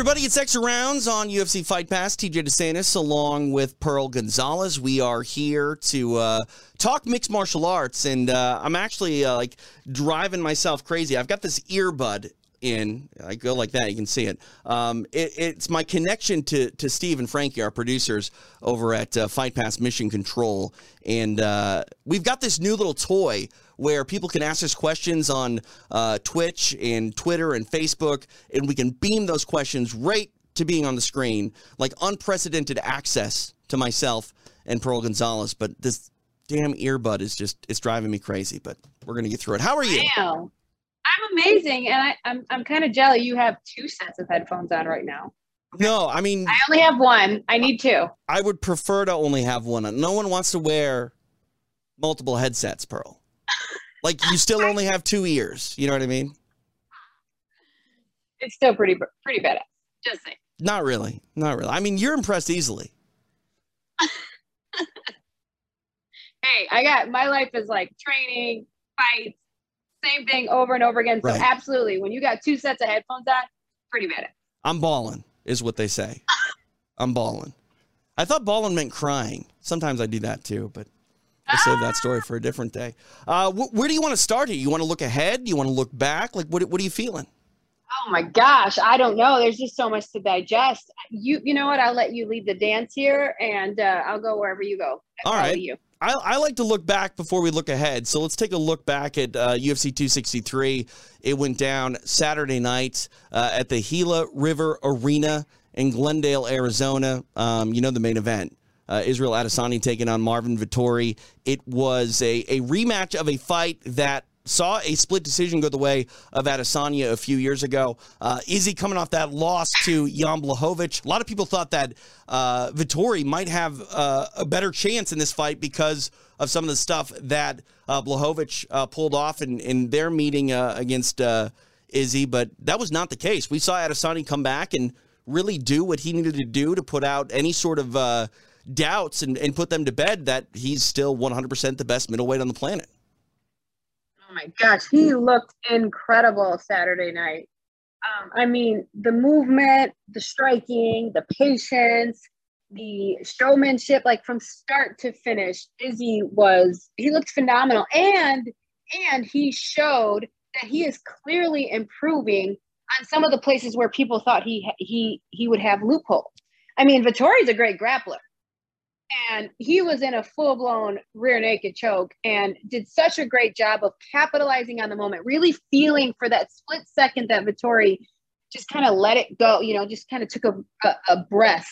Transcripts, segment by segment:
everybody, it's Extra Rounds on UFC Fight Pass. TJ DeSantis along with Pearl Gonzalez. We are here to uh, talk mixed martial arts, and uh, I'm actually uh, like driving myself crazy. I've got this earbud in. I go like that. You can see it. Um, it it's my connection to to Steve and Frankie, our producers over at uh, Fight Pass Mission Control, and uh, we've got this new little toy where people can ask us questions on uh, Twitch and Twitter and Facebook, and we can beam those questions right to being on the screen, like unprecedented access to myself and Pearl Gonzalez. But this damn earbud is just it's driving me crazy. But we're gonna get through it. How are you? Wow. I'm amazing, and I, I'm I'm kind of jelly. You have two sets of headphones on right now. No, I mean I only have one. I need two. I would prefer to only have one. No one wants to wear multiple headsets, Pearl. Like you still only have two ears. You know what I mean? It's still pretty pretty badass. Just saying. Not really. Not really. I mean, you're impressed easily. hey, I got my life is like training, fights, same thing over and over again. So Right. absolutely, when you got two sets of headphones on, pretty badass. I'm balling, is what they say. I'm balling. I thought balling meant crying. Sometimes I do that too, but I'll save that story for a different day. Uh, wh- where do you want to start here? You want to look ahead? You want to look back? Like, what, what are you feeling? Oh my gosh, I don't know. There's just so much to digest. You you know what? I'll let you lead the dance here, and uh, I'll go wherever you go. All right. You. I, I like to look back before we look ahead. So let's take a look back at uh, UFC 263. It went down Saturday night uh, at the Gila River Arena in Glendale, Arizona. Um, you know the main event. Uh, Israel Adesanya taking on Marvin Vettori. It was a, a rematch of a fight that saw a split decision go the way of Adesanya a few years ago. Uh, Izzy coming off that loss to Jan Blachowicz. A lot of people thought that uh, Vittori might have uh, a better chance in this fight because of some of the stuff that uh, Blachowicz uh, pulled off in, in their meeting uh, against uh, Izzy, but that was not the case. We saw Adesanya come back and really do what he needed to do to put out any sort of uh, doubts and, and put them to bed that he's still 100% the best middleweight on the planet. Oh my gosh, he looked incredible Saturday night. Um, I mean, the movement, the striking, the patience, the showmanship, like from start to finish, Izzy was he looked phenomenal, and and he showed that he is clearly improving on some of the places where people thought he he he would have loopholes. I mean, Vettori's a great grappler and he was in a full-blown rear naked choke and did such a great job of capitalizing on the moment really feeling for that split second that Vettori just kind of let it go you know just kind of took a, a, a breath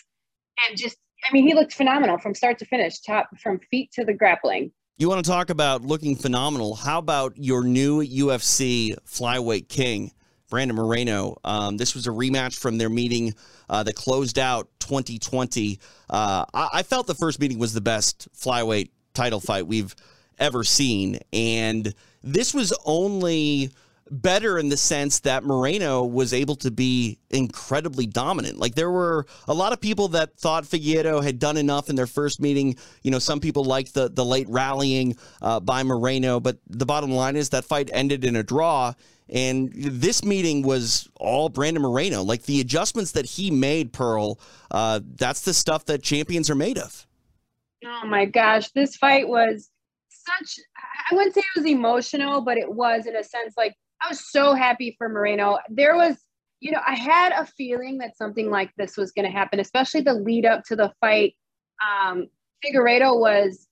and just i mean he looked phenomenal from start to finish top from feet to the grappling You want to talk about looking phenomenal? How about your new UFC flyweight king, Brandon Moreno? Um, this was a rematch from their meeting uh, that closed out 2020. Uh, I, I felt the first meeting was the best flyweight title fight we've ever seen, and this was only better in the sense that Moreno was able to be incredibly dominant. Like there were a lot of people that thought Figueroa had done enough in their first meeting. You know, some people liked the the late rallying uh, by Moreno, but the bottom line is that fight ended in a draw. And this meeting was all Brandon Moreno. Like the adjustments that he made, Pearl, uh, that's the stuff that champions are made of. oh my gosh this fight was such i wouldn't say it was emotional but it was in a sense like i was so happy for moreno there was you know i had a feeling that something like this was going to happen especially the lead up to the fight um figueiredo was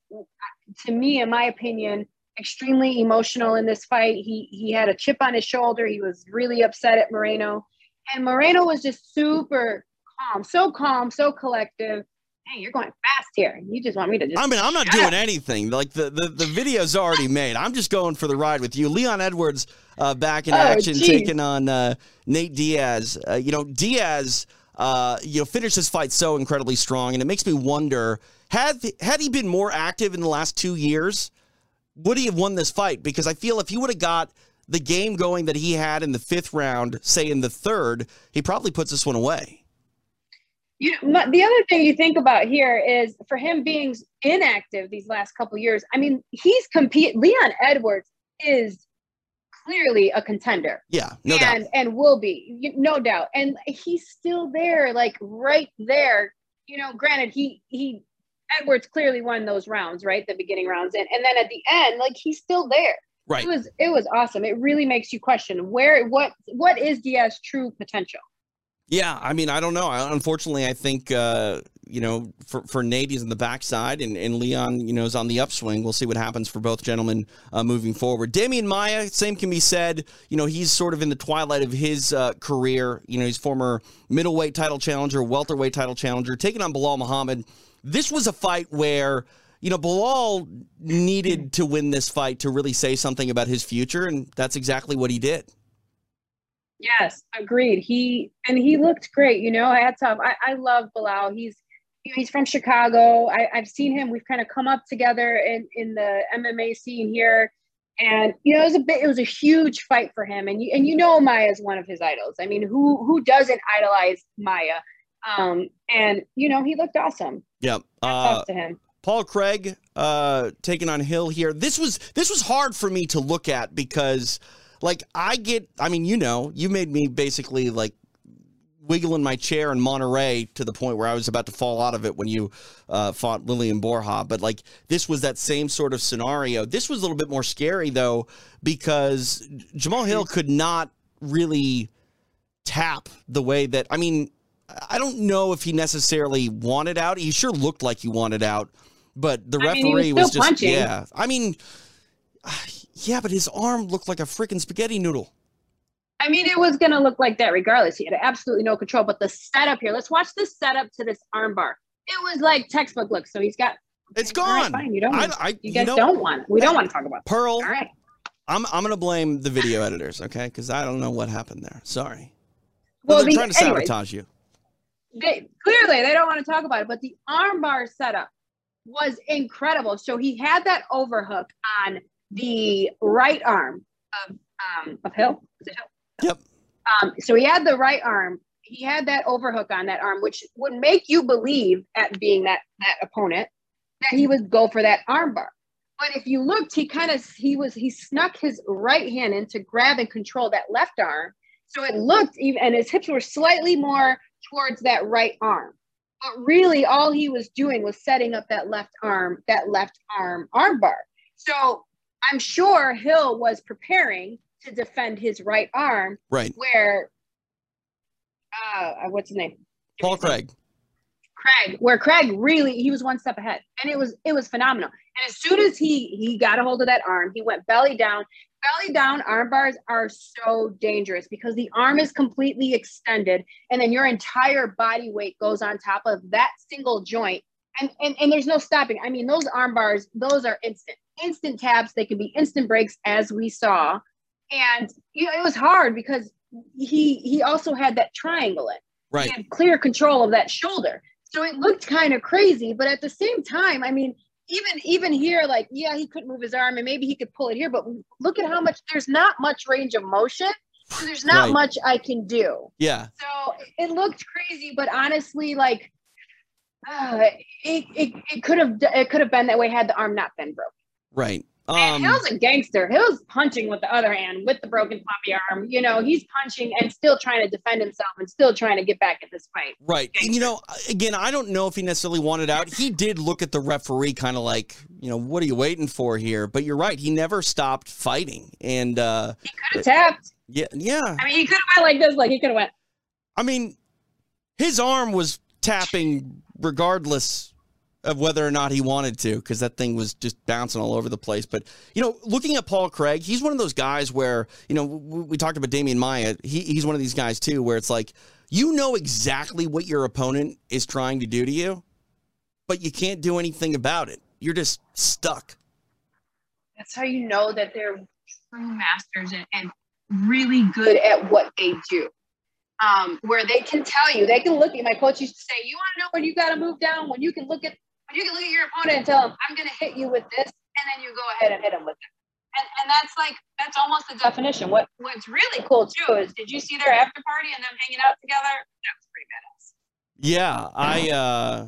to me in my opinion extremely emotional in this fight he he had a chip on his shoulder he was really upset at moreno and moreno was just super calm so calm so collective hey you're going fast here you just want me to just I mean, I'm not doing up." anything. Like the, the, the video's already made. I'm just going for the ride with you. Leon Edwards uh, back in Oh, action, geez. taking on uh, Nate Diaz. Uh, you know, Diaz, uh, you know, finished his fight so incredibly strong, and it makes me wonder had had he been more active in the last two years, would he have won this fight? Because I feel if he would have got the game going that he had in the fifth round, say in the third, he probably puts this one away. You know, the other thing you think about here is for him being inactive these last couple years. I mean, he's compete. Leon Edwards is clearly a contender. Yeah, no and doubt. and will be, no doubt. And he's still there, like right there. You know, granted, he he Edwards clearly won those rounds, right? The beginning rounds, and and then at the end, like he's still there. Right. It was it was awesome. It really makes you question where what what is Diaz's true potential. Yeah, I mean, I don't know. I, unfortunately, I think uh, you know for for Nate he's in the backside, and, and Leon you know is on the upswing. We'll see what happens for both gentlemen uh, moving forward. Demian Maia, same can be said. You know, he's sort of in the twilight of his uh, career. You know, he's former middleweight title challenger, welterweight title challenger, taking on Belal Muhammad. This was a fight where you know, Belal needed to win this fight to really say something about his future, and that's exactly what he did. Yes, agreed. He and he looked great. You know, hats off. I, I love Belal. He's he's from Chicago. I, I've seen him. We've kind of come up together in in the MMA scene here, and you know, it was a bit. It was a huge fight for him. And you and you know, Maia is one of his idols. I mean, who who doesn't idolize Maia? Um, and you know, he looked awesome. Yep. Uh, to him. Paul Craig uh, taking on Hill here. This was this was hard for me to look at because like I get I mean, you know, you made me basically like wiggle in my chair in Monterey to the point where I was about to fall out of it when you uh, fought Lilian Borja. But like this was that same sort of scenario. This was a little bit more scary though because Jamahal Hill could not really tap the way that I mean I don't know if he necessarily wanted out. He sure looked like he wanted out, but the I mean, referee was, was, just punching. yeah. I mean, yeah, but his arm looked like a freaking spaghetti noodle. I mean, it was going to look like that regardless. He had absolutely no control. But the setup here, let's watch the setup to this armbar. It was like textbook look. So he's got. It's All right, gone. fine. You don't. I, I, you guys know, don't want. We don't want to talk about. That. Pearl. All right. I'm I'm gonna blame the video editors, okay? Because I don't know what happened there. Sorry. Well, they're the, trying to anyways, sabotage you. They, clearly they don't want to talk about it, but the armbar setup was incredible. So he had that overhook on the right arm of um of Hill. Hill? Yep. Um, so he had the right arm. He had that overhook on that arm, which would make you believe, at being that that opponent, that he would go for that armbar. But if you looked, he kind of he was he snuck his right hand in to grab and control that left arm. So it looked even, and his hips were slightly more towards that right arm. But really, all he was doing was setting up that left arm, that left arm armbar. So I'm sure Hill was preparing to defend his right arm, Right. where, uh, what's his name? Paul Craig. Craig, where Craig really he was one step ahead, and it was it was phenomenal. And as soon as he he got a hold of that arm, he went belly down. Belly down arm bars are so dangerous because the arm is completely extended, and then your entire body weight goes on top of that single joint, and and, and there's no stopping. I mean, those arm bars, those are instant instant taps. They can be instant breaks, as we saw, and you know it was hard because he he also had that triangle in Right. clear control of that shoulder. So it looked kind of crazy, but at the same time, I mean, even even here, like, yeah, he couldn't move his arm and maybe he could pull it here, but look at how much there's not much range of motion. So there's not Right. much I can do. Yeah. So it looked crazy, but honestly, like, uh, it, it, it could have it could have been that way had the arm not been broken. Right. And Um, Hill's a gangster. Hill's punching with the other hand with the broken floppy arm. You know, he's punching and still trying to defend himself and still trying to get back at this fight. Right. And you know, again, I don't know if he necessarily wanted out. He did look at the referee kind of like, you know, what are you waiting for here? But you're right. He never stopped fighting. And uh He could have tapped. yeah, yeah. I mean, he could have went like this. Like he could have went. I mean, his arm was tapping regardless of whether or not he wanted to because that thing was just bouncing all over the place. But, you know, looking at Paul Craig, he's one of those guys where, you know, we, we talked about Demian Maia. He, he's one of these guys too where it's like, you know exactly what your opponent is trying to do to you, but you can't do anything about it. You're just stuck. That's how you know that they're true masters and, and really good at what they do. Um, where they can tell you, they can look at my coach used to say, you want to know when you got to move down, when you can look at when you can look at your opponent and tell him, I'm going to hit you with this, and then you go ahead and hit him with it. And, and that's like that's almost the definition. What what's really cool too is did you see their after party and them hanging out together? That was pretty badass. Yeah, I uh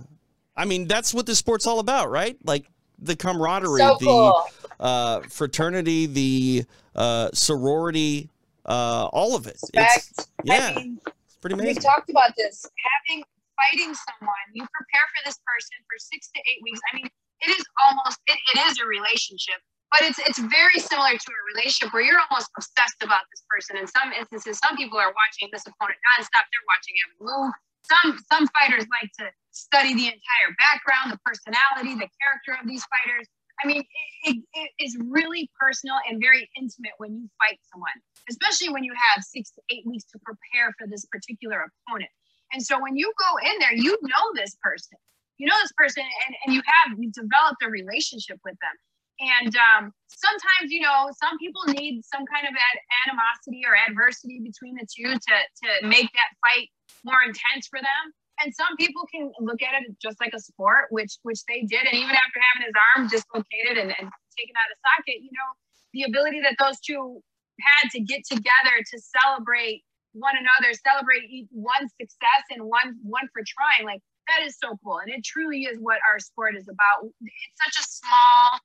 I mean that's what this sport's all about, right? Like the camaraderie, So the uh, fraternity, the uh, sorority, uh, all of it. Respect. It's, yeah, I mean, it's pretty amazing. we amazing. talked about this. Having fighting someone, you prepare for this person for six to eight weeks. I mean, it is almost it, it is a relationship, but it's it's very similar to a relationship where you're almost obsessed about this person. In some instances, some people are watching this opponent nonstop. They're watching every move. Some some fighters like to study the entire background, the personality, the character of these fighters. I mean, it, it, it is really personal and very intimate when you fight someone, especially when you have six to eight weeks to prepare for this particular opponent. And so when you go in there, you know this person, you know this person, and, and you have you've developed a relationship with them. And um, sometimes, you know, some people need some kind of ad- animosity or adversity between the two to to make that fight more intense for them. And some people can look at it just like a sport, which which they did. And even after having his arm dislocated and, and taken out of socket, you know, the ability that those two had to get together to celebrate one another, celebrate each one success and one one for trying, like that is so cool. And it truly is what our sport is about. It's such a small,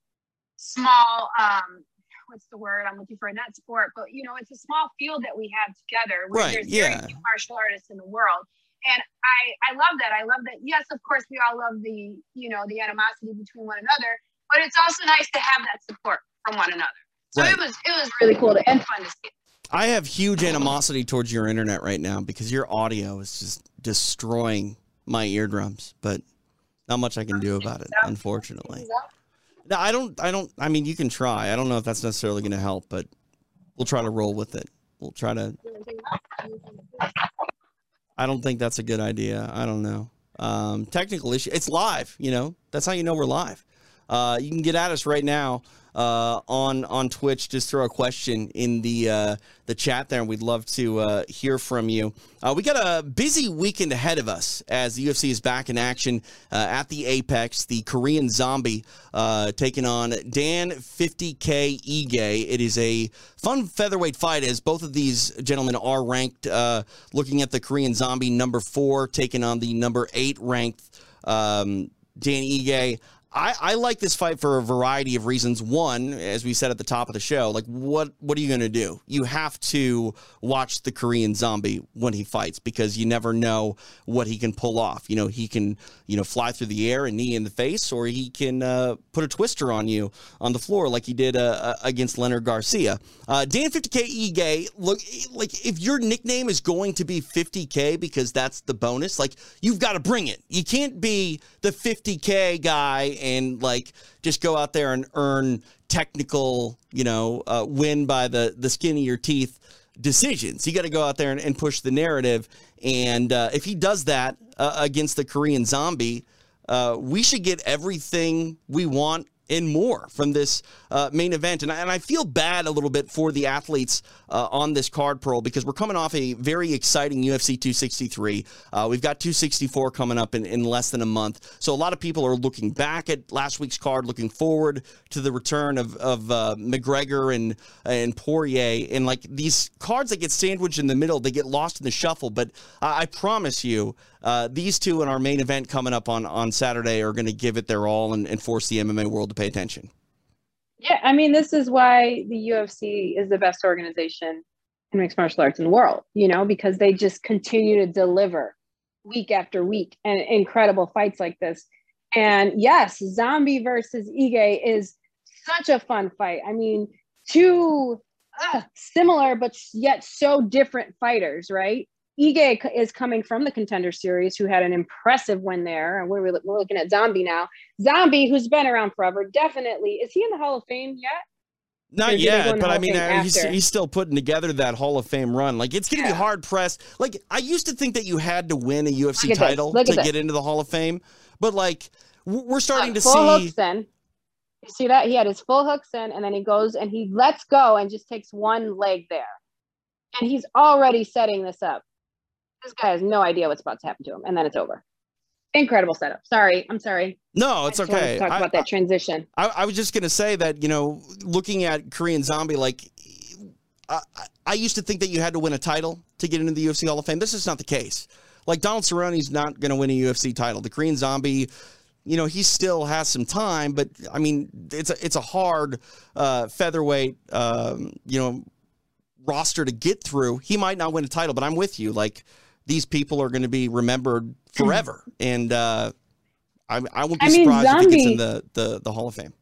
small um what's the word I'm looking for? Not sport, but you know, it's a small field that we have together. Where Right, There's yeah. very few martial artists in the world and I I love that. I love that. Yes, of course, we all love the you know the animosity between one another, but it's also nice to have that support from one another. So Right. it was it was really cool to, and fun to see. I have huge animosity towards your internet right now because your audio is just destroying my eardrums, but not much I can do about it, unfortunately. No, I don't. I don't. I mean, you can try. I don't know if that's necessarily going to help, but we'll try to roll with it. We'll try to. I don't think that's a good idea. I don't know. Um, technical issue. It's live. You know, that's how you know we're live. Uh, you can get at us right now uh, on on Twitch. Just throw a question in the uh, the chat there, and we'd love to uh, hear from you. Uh, we got a busy weekend ahead of us as the UFC is back in action uh, at the Apex. The Korean Zombie uh, taking on Dan 50K Ige. It is a fun featherweight fight as both of these gentlemen are ranked. Looking at the Korean Zombie, number four, taking on the number eight ranked um, Dan Ige. I, I like this fight for a variety of reasons. One, as we said at the top of the show, like what what are you going to do? You have to watch the Korean Zombie when he fights because you never know what he can pull off. You know, he can you know fly through the air and knee in the face, or he can uh, put a twister on you on the floor like he did uh, uh, against Leonard Garcia. Uh, Dan 50k Ige, look like if your nickname is going to be 50k because that's the bonus, like you've got to bring it. You can't be the 50k guy and like just go out there and earn technical, you know, uh, win by the the skin of your teeth decisions. You got to go out there and, and push the narrative. And uh, if he does that uh, against the Korean Zombie, uh, we should get everything we want and more from this uh, main event. And I, and I feel bad a little bit for the athletes uh, on this card, Pearl, because we're coming off a very exciting UFC 263. Uh, we've got 264 coming up in, in less than a month. So a lot of people are looking back at last week's card, looking forward to the return of, of uh, McGregor and, and Poirier. And like these cards that get sandwiched in the middle, they get lost in the shuffle. But I, I promise you, uh, these two in our main event coming up on, on Saturday are going to give it their all and, and force the MMA world to pay attention. Yeah, I mean, this is why the UFC is the best organization in mixed martial arts in the world, you know, because they just continue to deliver week after week and incredible fights like this. And yes, Zombie versus Ige is such a fun fight. I mean, two uh, similar but yet so different fighters, right? Ige is coming from the contender series, who had an impressive win there, and we're, we're looking at Zombie now. Zombie, who's been around forever, definitely is he in the Hall of Fame yet? Not did they go yet, but I mean, uh, he's, he's still putting together that Hall of Fame run. Like, it's going to Yeah. be hard pressed. Like, I used to think that you had to win a UFC Look at this. title to this. get into the Hall of Fame, but like, we're starting to full see. hooks in. You see that he had his full hooks in, and then he goes and he lets go and just takes one leg there, and he's already setting this up. This guy has no idea what's about to happen to him, and then it's over. Incredible setup. Sorry, I'm sorry. No, it's I just okay. to talk I- about that transition. I, I was just gonna say that you know, looking at Korean Zombie, like I, I- I used to think that you had to win a title to get into the UFC Hall of Fame. This is not the case. Like Donald Cerrone's not gonna win a UFC title. The Korean Zombie, you know, he still has some time, but I mean, it's a it's a hard uh, featherweight, um, you know, roster to get through. He might not win a title, but I'm with you. Like these people are going to be remembered forever, and uh, I, I won't be I mean, surprised Zombie, if he gets in the, the the Hall of Fame.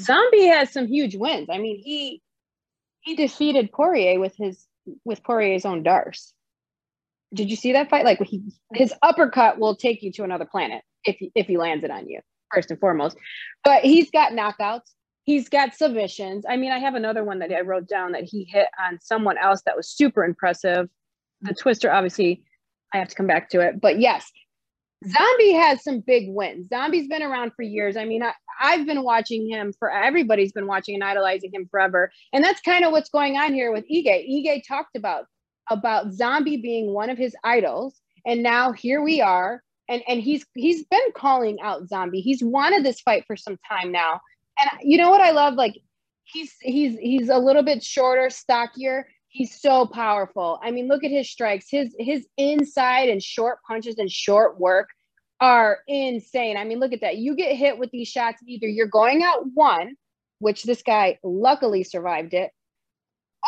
Zombie has some huge wins. I mean, he he defeated Poirier with his with Poirier's own D'Arce. Did you see that fight? Like he, his uppercut will take you to another planet if if he lands it on you first and foremost. But he's got knockouts. He's got submissions. I mean, I have another one that I wrote down that he hit on someone else that was super impressive. The twister, obviously, I have to come back to it. But yes, Zombie has some big wins. Zombie's been around for years. I mean, I, I've been watching him for everybody's been watching and idolizing him forever. And that's kind of what's going on here with Ige. Ige talked about about Zombie being one of his idols. And now here we are. And and he's he's been calling out Zombie. He's wanted this fight for some time now. And you know what I love? Like he's he's he's a little bit shorter, stockier. He's so powerful. I mean, look at his strikes. His his inside and short punches and short work are insane. I mean, look at that. You get hit with these shots, either you're going out one, which this guy luckily survived it,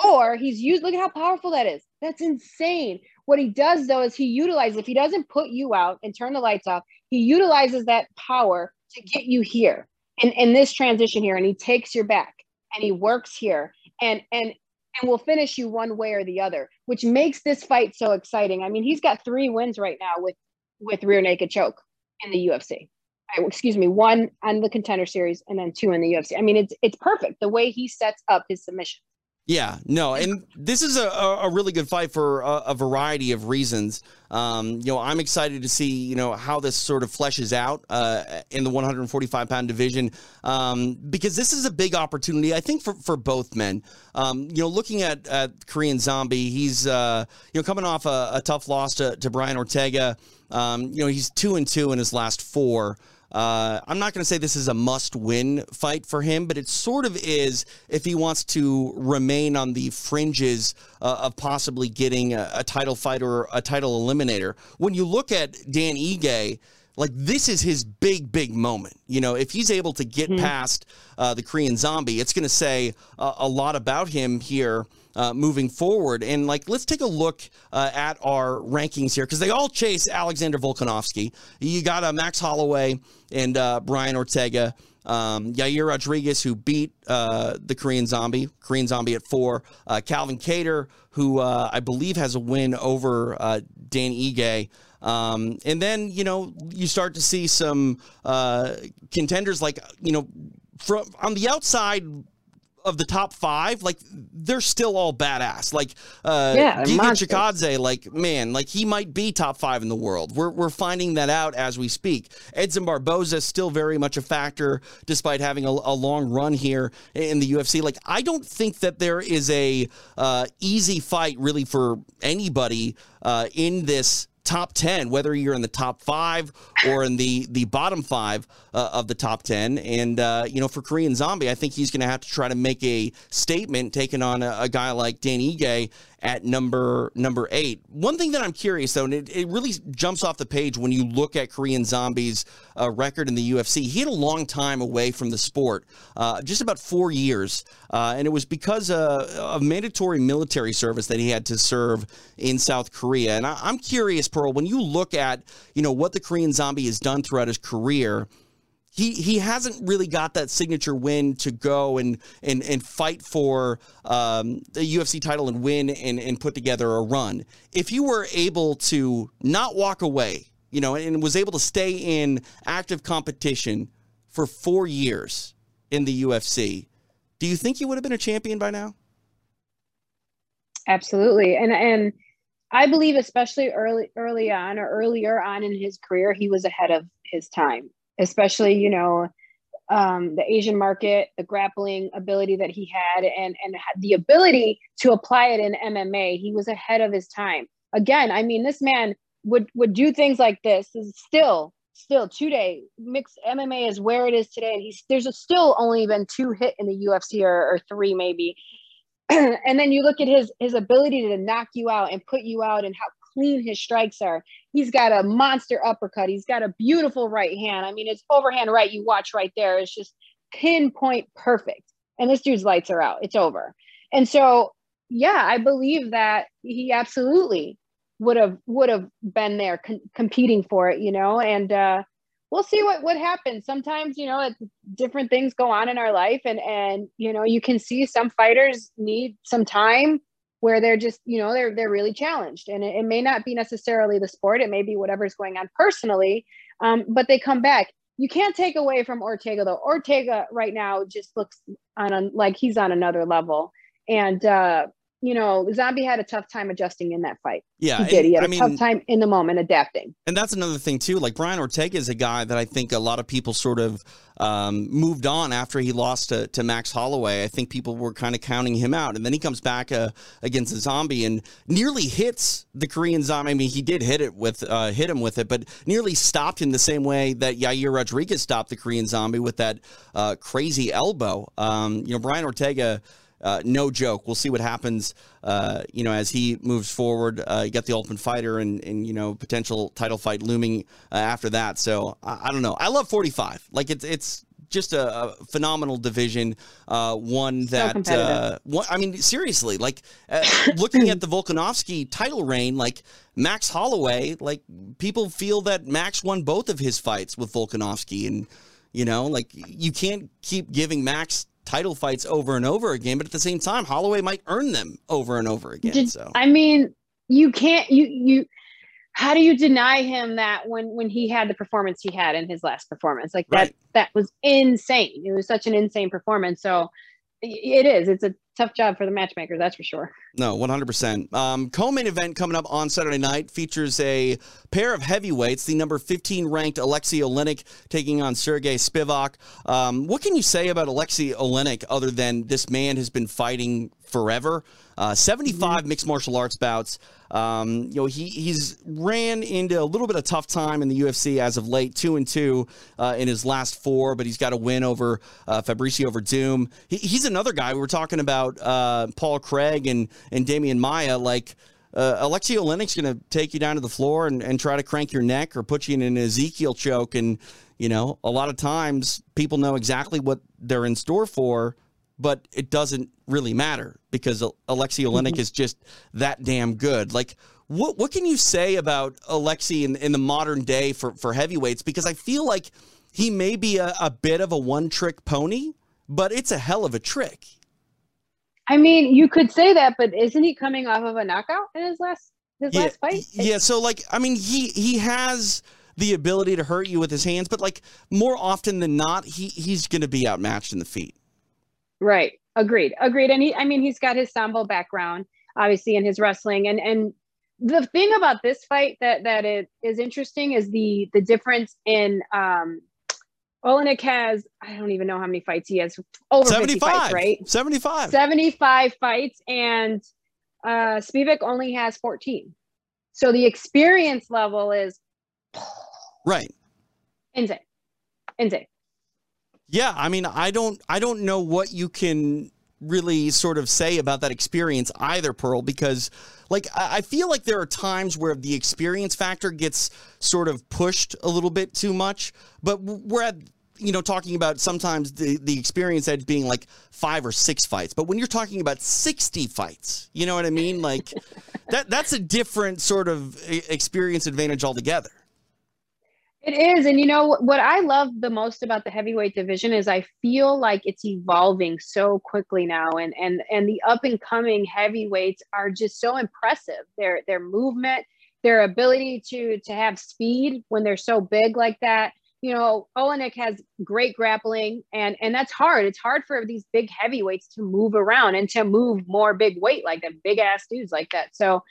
or he's used. Look at how powerful that is. That's insane. What he does though is he utilizes, if he doesn't put you out and turn the lights off, he utilizes that power to get you here in, in this transition here. And he takes your back and he works here and and and will finish you one way or the other, which makes this fight so exciting. I mean, he's got three wins right now with with rear naked choke in the UFC. Uh, excuse me, one on the contender series and then two in the UFC. I mean, it's it's perfect the way he sets up his submission. Yeah, no, and this is a, a really good fight for a, a variety of reasons. Um, you know, I'm excited to see you know how this sort of fleshes out uh, in the 145 pound division um, because this is a big opportunity, I think, for for both men. Um, you know, looking at, at Korean Zombie, he's uh, you know coming off a, a tough loss to, to Brian Ortega. Um, you know, he's two and two in his last four. Uh, I'm not going to say this is a must win fight for him, but it sort of is if he wants to remain on the fringes uh, of possibly getting a, a, title fight or a title eliminator. When you look at Dan Ige, like this is his big, big moment. You know, if he's able to get mm-hmm. past uh, the Korean zombie, it's going to say a lot about him here uh, moving forward. And like, let's take a look uh, at our rankings here because they all chase Alexander Volkanovski. You got uh, Max Holloway and uh, Brian Ortega. Um, Yair Rodriguez, who beat uh, the Korean Zombie, Korean Zombie at four. Uh, Calvin Kattar, who uh, I believe has a win over uh, Dan Ige. Um, and then, you know, you start to see some uh, contenders like, you know, from on the outside of the top five, like they're still all badass. Like uh yeah, Giga Chikadze, like man, like he might be top five in the world. We're we're finding that out as we speak. Edson Barboza is still very much a factor, despite having a, a long run here in the UFC. Like I don't think that there is a uh, easy fight really for anybody uh, in this top 10, whether you're in the top five or in the, the bottom five uh, of the top 10. And, uh, you know, for Korean Zombie, I think he's going to have to try to make a statement taking on a, a guy like Dan Ige at number number eight. One thing that I'm curious though, and it, it really jumps off the page when you look at Korean Zombie's uh, record in the UFC. He had a long time away from the sport, uh, just about four years, uh, and it was because uh, of mandatory military service that he had to serve in South Korea. And I, I'm curious, Pearl, when you look at you know what the Korean Zombie has done throughout his career he he hasn't really got that signature win to go and and and fight for um, the UFC title and win and and put together a run. If you were able to not walk away, you know, and was able to stay in active competition for four years in the UFC, do you think you would have been a champion by now? Absolutely, and and I believe, especially early early on or earlier on in his career, he was ahead of his time especially you know um, the Asian market, the grappling ability that he had, and and the ability to apply it in MMA. He was ahead of his time. Again, I mean, this man would would do things like this. Is still still today mixed MMA is where it is today, and he's there's still only been two hit in the UFC or, or three maybe. and then you look at his his ability to knock you out and put you out and how clean his strikes are. He's got a monster uppercut. He's got a beautiful right hand. I mean, it's overhand right you watch right there. It's just pinpoint perfect. And this dude's lights are out. It's over. And so, yeah, I believe that he absolutely would have would have been there con- competing for it, you know, and uh we'll see what what happens sometimes you know different things go on in our life and and you know you can see some fighters need some time where they're just you know they're they're really challenged. And it, it may not be necessarily the sport. It may be whatever's going on personally um, but they come back. You can't take away from ortega though. Ortega right now just looks on a, like he's on another level. And uh you know, Zombie had a tough time adjusting in that fight. Yeah, he did. He had I a mean, tough time in the moment adapting. And that's another thing too. Like Brian Ortega is a guy that I think a lot of people sort of um, moved on after he lost to, to Max Holloway. I think people were kind of counting him out, and then he comes back uh, against the Zombie and nearly hits the Korean Zombie. I mean, he did hit it with uh, hit him with it, but nearly stopped him the same way that Yair Rodriguez stopped the Korean Zombie with that uh, crazy elbow. Um, you know, Brian Ortega uh, no joke. We'll see what happens, uh, you know, as he moves forward. Uh, you got the Ultimate Fighter and, and you know, potential title fight looming uh, after that. So I, I, don't know. I love 45. Like it's it's just a, a phenomenal division. Uh, one that, so uh, one, I mean, seriously, like looking at the Volkanovski title reign, like Max Holloway, like people feel that Max won both of his fights with Volkanovski and. You know, like you can't keep giving Max title fights over and over again, but at the same time, Holloway might earn them over and over again. Did, so I mean, you can't you you how do you deny him that when when he had the performance he had in his last performance? Like that right. that was insane. It was such an insane performance. So it is. It's a tough job for the matchmaker, that's for sure. No, 100%. Um, co-main event coming up on Saturday night features a pair of heavyweights, the number 15 ranked Alexei Oleinik taking on Sergey Spivak. Um, what can you say about Alexei Oleinik other than this man has been fighting forever? Uh, 75 mm-hmm. mixed martial arts bouts. Um, you know, he he's ran into a little bit of tough time in the UFC as of late, two and two uh, in his last four, but he's got a win over uh, Fabricio Werdum. He, he's another guy. We were talking about uh, Paul Craig and and Demian Maia, like. Uh, Oleinik's going to take you down to the floor and, and try to crank your neck or put you in an Ezekiel choke. And, you know, a lot of times people know exactly what they're in store for but it doesn't really matter because Alexei Oleinik mm-hmm. is just that damn good. Like, what what can you say about Alexei in, in the modern day for, for heavyweights? Because I feel like he may be a, a bit of a one trick pony, but it's a hell of a trick. I mean, you could say that, but isn't he coming off of a knockout in his last his yeah, last fight? Yeah, so like I mean he he has the ability to hurt you with his hands, but like more often than not, he he's gonna be outmatched in the feet. Right. Agreed. Agreed. And he, I mean, he's got his sambo background, obviously, in his wrestling. And and the thing about this fight that that it is interesting is the the difference in um Oleinik has I don't even know how many fights he has over 75 fights, right? 75. 75 fights and uh Spivak only has 14. So the experience level is right. Insane. Insane. Yeah, I mean, I don't, I don't know what you can really sort of say about that experience either, Pearl, because like I feel like there are times where the experience factor gets sort of pushed a little bit too much, but we're at you know talking about sometimes the the experience edge being like five or six fights but when you're talking about 60 fights you know what i mean? Like that that's a different sort of eh, experience advantage altogether it is. And you know, what I love the most about the heavyweight division is I feel like it's evolving so quickly now. And and and the up and coming heavyweights are just so impressive. Their their movement, their ability to to have speed when they're so big like that. You know, Oleinik has great grappling and and that's hard. It's hard for these big heavyweights to move around and to move more big weight like that, big ass dudes like that. So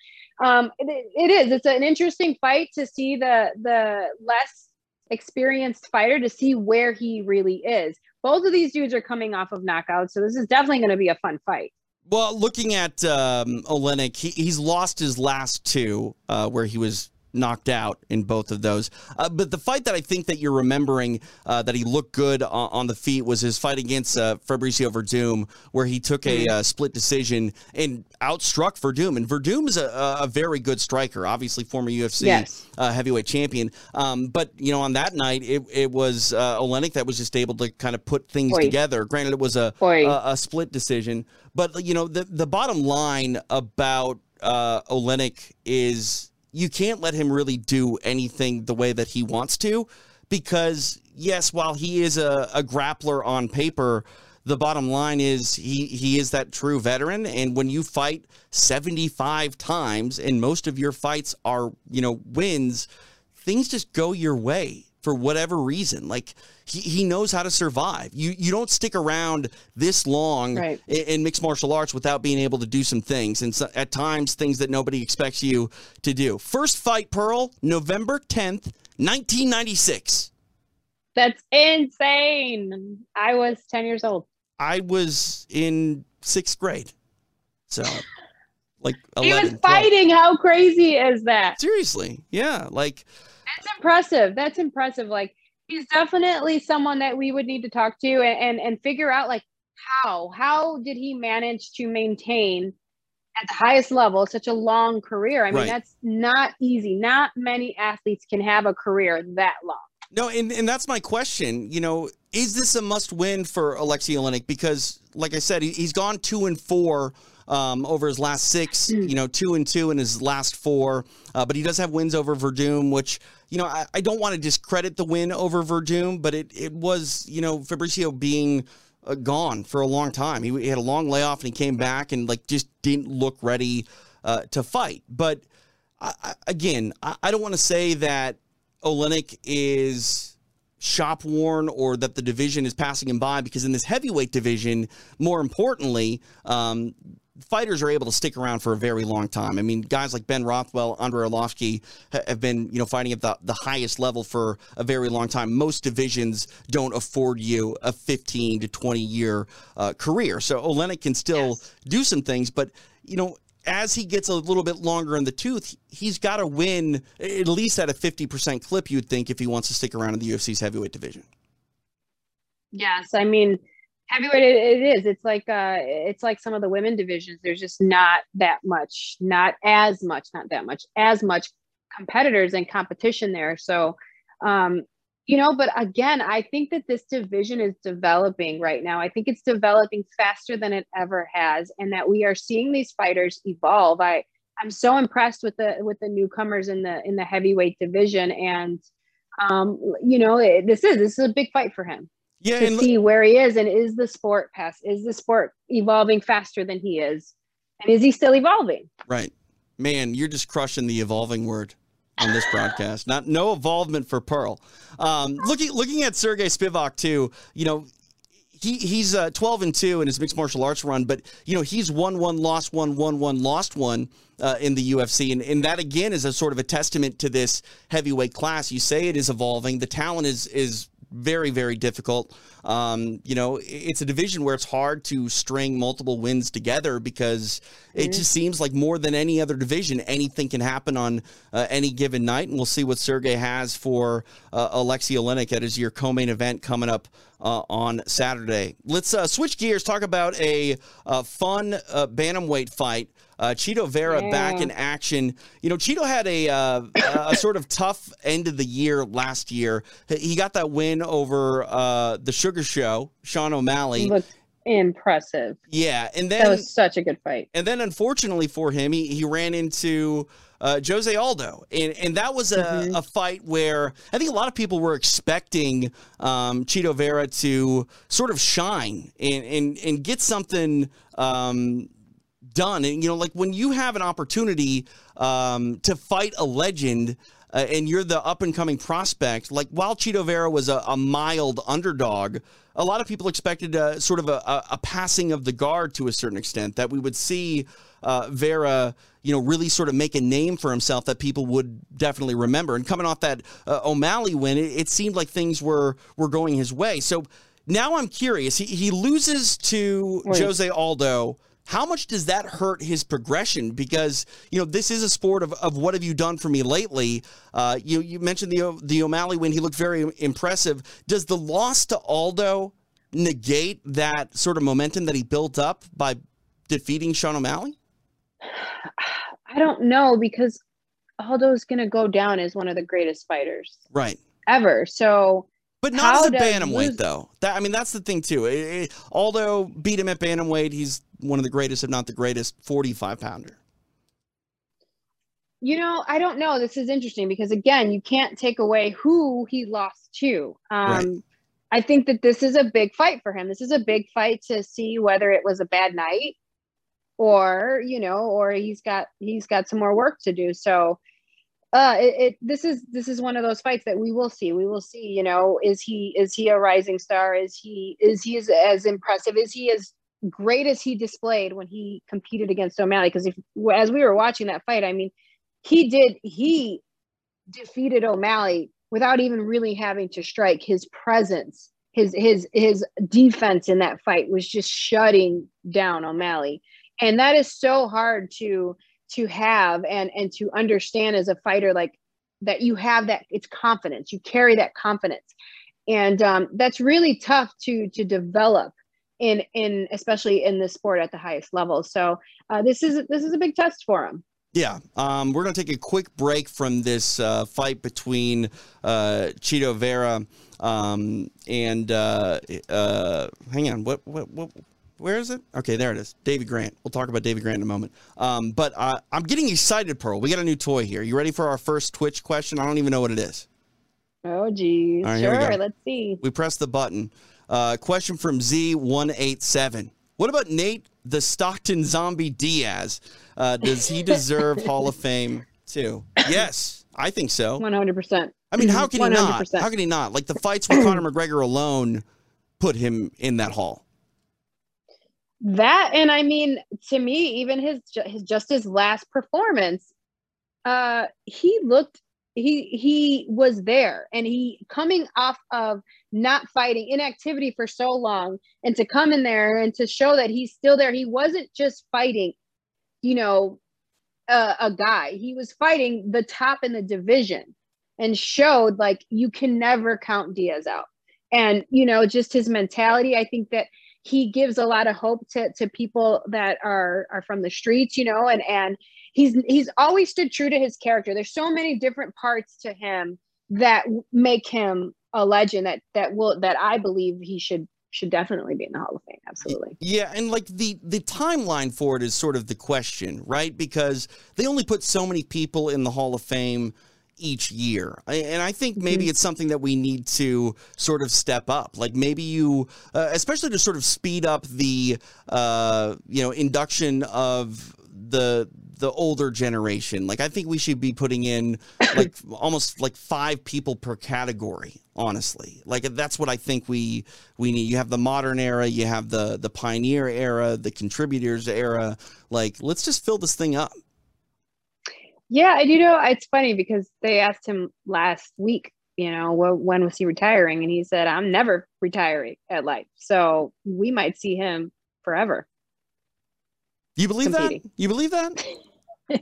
um, it, it is. It's an interesting fight to see the the less experienced fighter to see where he really is. Both of these dudes are coming off of knockouts, so this is definitely going to be a fun fight. Well, looking at um, Oleinik, he, he's lost his last two, uh, where he was knocked out in both of those. Uh, but the fight that I think that you're remembering uh, that he looked good on, on, the feet was his fight against uh, Fabricio Werdum, where he took a mm-hmm. uh, split decision and outstruck Werdum. And Werdum is a, a very good striker, obviously former UFC yes. Uh, heavyweight champion. Um, but you know, on that night, it, it was uh, Oleinik that was just able to kind of put things Oy. together. Granted, it was a, a, a split decision, but you know, the the bottom line about uh, Oleinik is you can't let him really do anything the way that he wants to because yes while he is a, a grappler on paper the bottom line is he he is that true veteran. And when you fight 75 times and most of your fights are you know wins things just go your way for whatever reason. Like he, he knows how to survive. You you don't stick around this long right. in, in, mixed martial arts without being able to do some things, and so, at times things that nobody expects you to do. First fight, Pearl, November tenth, nineteen ninety six. That's insane. I was ten years old. I was in sixth grade, so. Like 11, he was fighting. 12. How crazy is that? Seriously, yeah. Like that's impressive. That's impressive. Like he's definitely someone that we would need to talk to and, and, and figure out like how how did he manage to maintain at the highest level such a long career i mean right. that's not easy not many athletes can have a career that long no and, and that's my question you know is this a must win for alexei Oleinik? because like i said he, he's gone two and four um, over his last six, mm. you know, two and two in his last four. Uh, but he does have wins over Werdum, which, you know, I, I don't want to discredit the win over Werdum, but it, it was, you know, Fabricio being uh, gone for a long time. He, he, had a long layoff and he came back and, like, just didn't look ready uh, to fight. But I, I, again, I, don't want to say that Oleinik is shop worn or that the division is passing him by because in this heavyweight division, more importantly, um, fighters are able to stick around for a very long time. I mean, guys like Ben Rothwell, Andrei Arlovski have been, you know, fighting at the, the highest level for a very long time. Most divisions don't afford you a 15 to 20 year uh, career. So Oleinik can still yes. do some things, but, you know, as he gets a little bit longer in the tooth, he's got to win at least at a 50% clip, you'd think, if he wants to stick around in the UFC's heavyweight division. Yes. I mean, heavyweight it, is. It's like uh it's like some of the women divisions. There's just not that much not as much not that much as much competitors and competition there. So um you know but again i think that this division is developing right now. I think it's developing faster than it ever has and that we are seeing these fighters evolve. I i'm so impressed with the with the newcomers in the in the heavyweight division and um you know it, this is this is a big fight for him yeah, to see where he is and is the sport past is the sport evolving faster than he is? And is he still evolving? Right. Man you're just crushing the evolving word on this broadcast. Not no involvement for pearl. Um, looking looking at sergey spivak too you know he he's uh, 12 and 2 in his mixed martial arts run but you know he's won one lost one won one lost one uh, in the UFC and, and that again is a sort of a testament to this heavyweight class. You say it is evolving. The talent is is very, very difficult. Um, you know, it's a division where it's hard to string multiple wins together because mm-hmm. it just seems like more than any other division, anything can happen on uh, any given night. And we'll see what Sergey has for uh, Alexei Oleinik at his your co-main event coming up uh, on Saturday. Let's uh, switch gears, talk about a, a fun uh, bantamweight fight uh, Chito Vera yeah. back in action. You know, Chito had a, uh, a sort of tough end of the year last year. He got that win over uh, the Sugar Show, Sean O'Malley. Looked impressive. Yeah, and then that was such a good fight. And then, unfortunately for him, he, he ran into uh, Jose Aldo, and and that was a, mm-hmm. a fight where I think a lot of people were expecting um, Chito Vera to sort of shine and and, and get something um, done. And, you know, like when you have an opportunity um, to fight a legend uh, and you're the up and coming prospect, like while Chito Vera was a, a mild underdog, a lot of people expected a, sort of a, a, passing of the guard to a certain extent, that we would see uh, Vera, you know, really sort of make a name for himself that people would definitely remember. And coming off that uh, O'Malley win, it, it, seemed like things were were going his way. So now I'm curious. He, he loses to Jose Aldo how much does that hurt his progression? Because you know this is a sport of, of what have you done for me lately? Uh, you you mentioned the the O'Malley win; he looked very impressive. Does the loss to Aldo negate that sort of momentum that he built up by defeating Sean O'Malley? I don't know because Aldo's going to go down as one of the greatest fighters, right, ever. So but not as a bantamweight, lose- though. That I mean, that's the thing too. It, it, Aldo beat him at bantamweight. He's one of the greatest, if not the greatest, forty-five pounder. You know, I don't know. This is interesting because again, you can't take away who he lost to. Um, right. I think that this is a big fight for him. This is a big fight to see whether it was a bad night or you know, or he's got he's got some more work to do. So uh it, it, this is this is one of those fights that we will see we will see you know is he is he a rising star is he is he as, as impressive is he as great as he displayed when he competed against o'malley because if as we were watching that fight i mean he did he defeated o'malley without even really having to strike. His presence his his his defense in that fight was just shutting down o'malley. And that is so hard to to have and and to understand as a fighter like that you have that it's confidence. You carry that confidence. And um, that's really tough to to develop in in especially in the sport at the highest level so uh, this is this is a big test for him yeah, um, we're going to take a quick break from this uh, fight between uh, Chito Vera um, and uh, uh hang on, what, what what where is it? Okay, there it is. David Grant. We'll talk about David Grant in a moment. Um, but uh, I'm getting excited, Pearl. We got a new toy here. You ready for our first Twitch question? I don't even know what it is. Oh, geez. Right, sure. Let's see. We press the button. Uh, question from Z187. What about Nate the Stockton Zombie Diaz? Uh, does he deserve Hall of Fame too? Yes, I think so. 100%. I mean, how can 100%. he not? How can he not? Like the fights with Conor McGregor alone put him in that hall that and i mean to me even his, his just his last performance uh he looked he he was there and he coming off of not fighting inactivity for so long and to come in there and to show that he's still there. He wasn't just fighting you know a, a guy. He was fighting the top in the division and showed like you can never count diaz out. And you know just his mentality i think that he gives a lot of hope to, to people that are are from the streets you know and and he's he's always stood true to his character there's so many different parts to him that make him a legend that that will that i believe he should should definitely be in the hall of fame absolutely yeah and like the the timeline for it is sort of the question right because they only put so many people in the hall of fame each year. And I think maybe mm-hmm. it's something that we need to sort of step up. Like maybe you, uh, especially to sort of speed up the, uh, you know, induction of the the older generation. Like I think we should be putting in like almost like five people per category. Honestly, like that's what I think we we need. You have the modern era, you have the the pioneer era, the contributors era. Like let's just fill this thing up. Yeah, and you know, it's funny because they asked him last week, you know, when was he retiring? And he said, I'm never retiring at life. So we might see him forever. You believe competing. that? You believe that?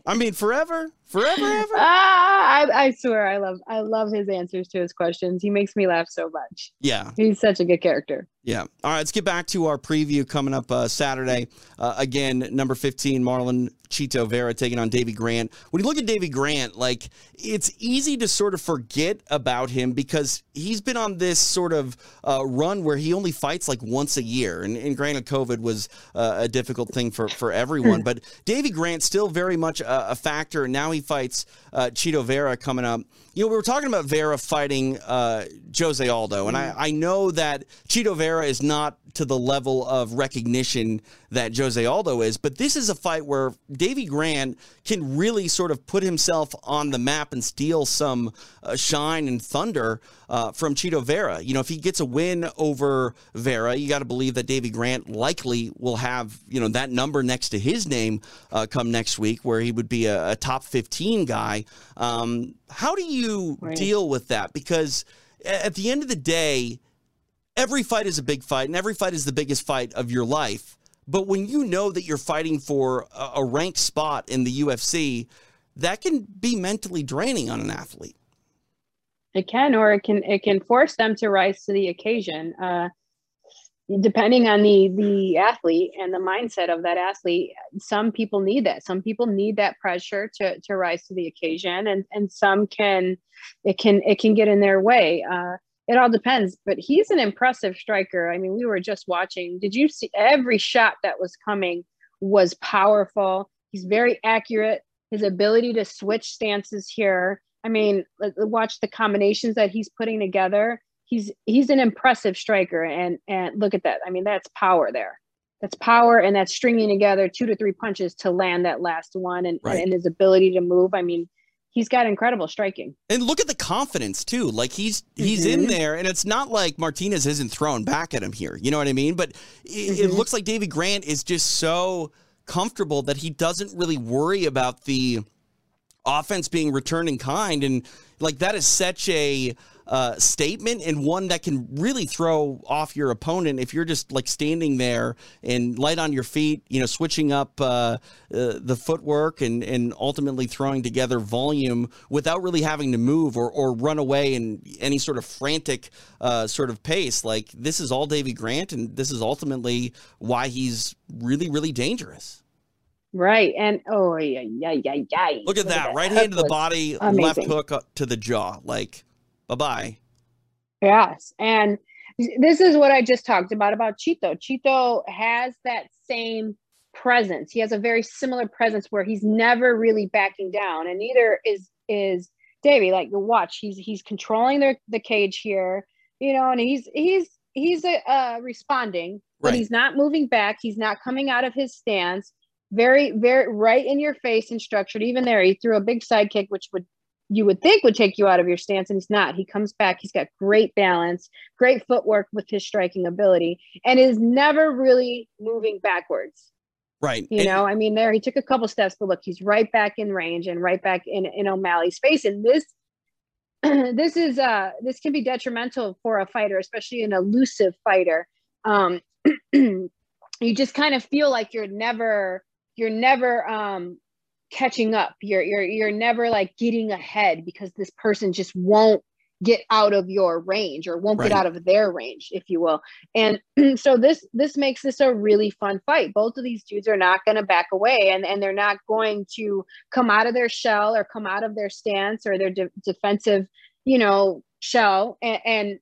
I mean, forever, forever, ever. Ah, I, I swear, I love, I love his answers to his questions. He makes me laugh so much. Yeah, he's such a good character. Yeah. All right, let's get back to our preview coming up uh, Saturday. Uh, again, number 15, Marlon Chito Vera taking on Davey Grant. When you look at Davey Grant, like it's easy to sort of forget about him because he's been on this sort of uh, run where he only fights like once a year. And, and granted, COVID was uh, a difficult thing for, for everyone, but Davey Grant still very much a, a factor. Now he fights uh, Chito Vera coming up. You know, we were talking about Vera fighting uh, Jose Aldo, and I, I know that Chito Vera is not to the level of recognition that Jose Aldo is, but this is a fight where Davey Grant can really sort of put himself on the map and steal some uh, shine and thunder uh, from Chito Vera. You know, if he gets a win over Vera, you got to believe that Davy Grant likely will have, you know, that number next to his name uh, come next week, where he would be a, a top 15 guy. Um, how do you right. deal with that? Because at the end of the day, every fight is a big fight and every fight is the biggest fight of your life. But when you know that you're fighting for a, a ranked spot in the UFC, that can be mentally draining on an athlete. It can, or it can it can force them to rise to the occasion. Uh, depending on the the athlete and the mindset of that athlete some people need that. Some people need that pressure to to rise to the occasion and and some can it can it can get in their way. Uh it all depends but he's an impressive striker. I mean we were just watching. Did you see every shot that was coming was powerful. He's very accurate. His ability to switch stances here. I mean watch the combinations that he's putting together he's he's an impressive striker. And and look at that. I mean that's power there. That's power and that's stringing together two to three punches to land that last one and, right. and his ability to move. I mean he's got incredible striking. And look at the confidence too. Like he's he's mm-hmm. in there and it's not like martinez isn't thrown back at him here. You know what i mean? But it, mm-hmm. it looks like davey grant is just so comfortable that he doesn't really worry about the offense being returned in kind. And like that is such a uh, statement and one that can really throw off your opponent if you're just like standing there and light on your feet, you know, switching up uh, uh, the footwork and, and ultimately throwing together volume without really having to move or, or run away in any sort of frantic uh, sort of pace. Like this is all Davey Grant, and this is ultimately why he's really, really dangerous. Right. And oh, yeah, yeah, yeah, yeah. Look at Look that. At right hand to the body, amazing. left hook to the jaw. Like, Bye bye. Yes. And this is what I just talked about about Chito. Chito has that same presence. He has a very similar presence where he's never really backing down, and neither is is Davey. Like you watch, he's he's controlling the the cage here, you know, and he's he's he's a, uh, responding, but right. he's not moving back. He's not coming out of his stance. Very very right in your face and structured. Even there, he threw a big side kick, which would you would think would take you out of your stance and he's not. He comes back. He's got great balance great footwork with his striking ability and is never really moving backwards. Right. You and, know i mean there he took a couple steps but look he's right back in range and right back in in o'malley's face and this this is uh this can be detrimental for a fighter especially an elusive fighter. Um you just kind of feel like you're never you're never um catching up. You're you're you're never like getting ahead because this person just won't get out of your range or won't right. get out of their range if you will. And so this this makes this a really fun fight. Both of these dudes are not going to back away and and they're not going to come out of their shell or come out of their stance or their de- defensive you know shell and, and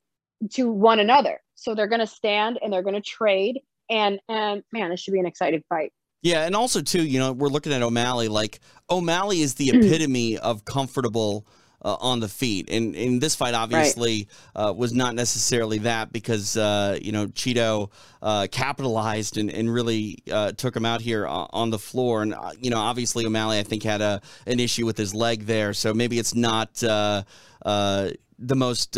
to one another. So they're going to stand and they're going to trade and and man this should be an exciting fight yeah, and also too, you know, we're looking at O'Malley. Like O'Malley is the mm. epitome of comfortable uh, on the feet, and in this fight, obviously, right. uh, was not necessarily that because uh, you know Chito uh, capitalized and, and really uh, took him out here on the floor, and uh, you know, obviously O'Malley, I think, had a an issue with his leg there, so maybe it's not the most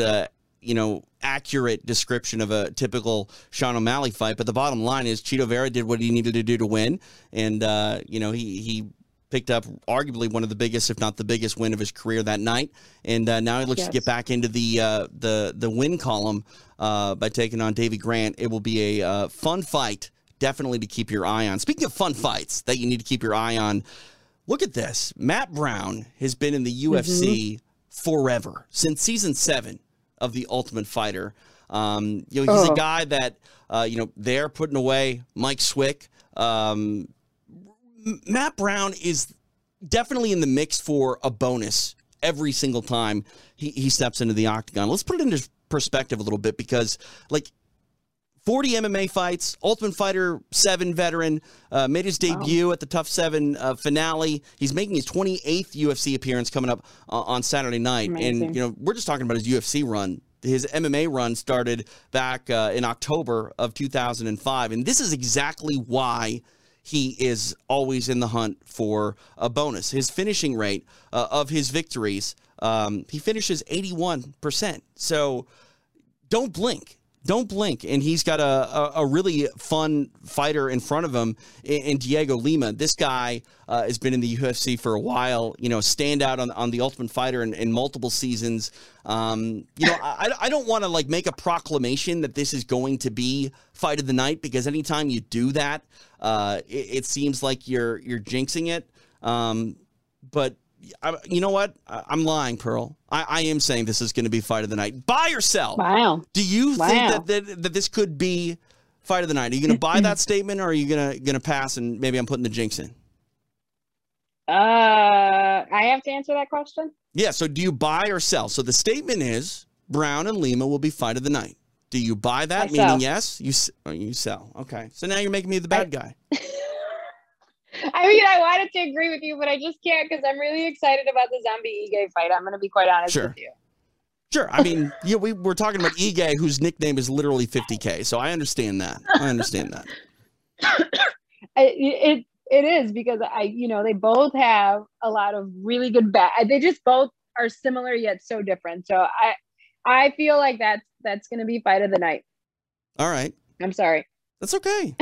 you know, accurate description of a typical Sean O'Malley fight. But the bottom line is Chito Vera did what he needed to do to win, and uh, you know he he picked up arguably one of the biggest, if not the biggest, win of his career that night. And uh, now he looks yes. to get back into the uh, the the win column uh, by taking on Davey Grant. It will be a uh, fun fight, definitely to keep your eye on. Speaking of fun fights that you need to keep your eye on, look at this. Matt Brown has been in the UFC mm-hmm. forever since season seven of the Ultimate Fighter. Um, you know, he's oh. a guy that uh, you know they're putting away Mike Swick. Um, Matt Brown is definitely in the mix for a bonus every single time he, he steps into the octagon. Let's put it into perspective a little bit because, like, 40 MMA fights, Ultimate Fighter 7 veteran, uh, made his debut wow. at the TUF 7 uh, finale. He's making his 28th UFC appearance coming up uh, on Saturday night. Amazing. And, you know, we're just talking about his UFC run. His MMA run started back uh, in October of 2005. And this is exactly why he is always in the hunt for a bonus. His finishing rate uh, of his victories, um, he finishes 81%. So don't blink Don't blink. And he's got a, a, a really fun fighter in front of him in, in Dhiego Lima. This guy uh, has been in the UFC for a while, you know, stand out on, on the Ultimate Fighter in, in multiple seasons. Um, you know, I, I don't want to like make a proclamation that this is going to be fight of the night because anytime you do that, uh, it, it seems like you're you're jinxing it. Um, but I, you know what? I, am lying, Pearl. I, I, am saying this is going to be fight of the night. Buy or sell? Wow. Do you wow. think that, that that this could be fight of the night? Are you going to buy that statement, or are you going to going to pass and maybe I'm putting the jinx in? Uh, I have to answer that question. Yeah. So, do you buy or sell? So the statement is Brown and Lima will be fight of the night. Do you buy that? I meaning sell. yes, you oh, you sell. Okay. So now you're making me the bad I, guy. I mean, I wanted to agree with you, but I just can't because I'm really excited about the zombie Ige fight. I'm going to be quite honest Sure. with you. Sure. I mean, yeah, we we're talking about Ige, whose nickname is literally 50k. So I understand that. I understand that. I, it it is because I, you know, they both have a lot of really good bat. They just both are similar yet so different. So I, I feel like that's that's going to be fight of the night. All right. I'm sorry. That's okay.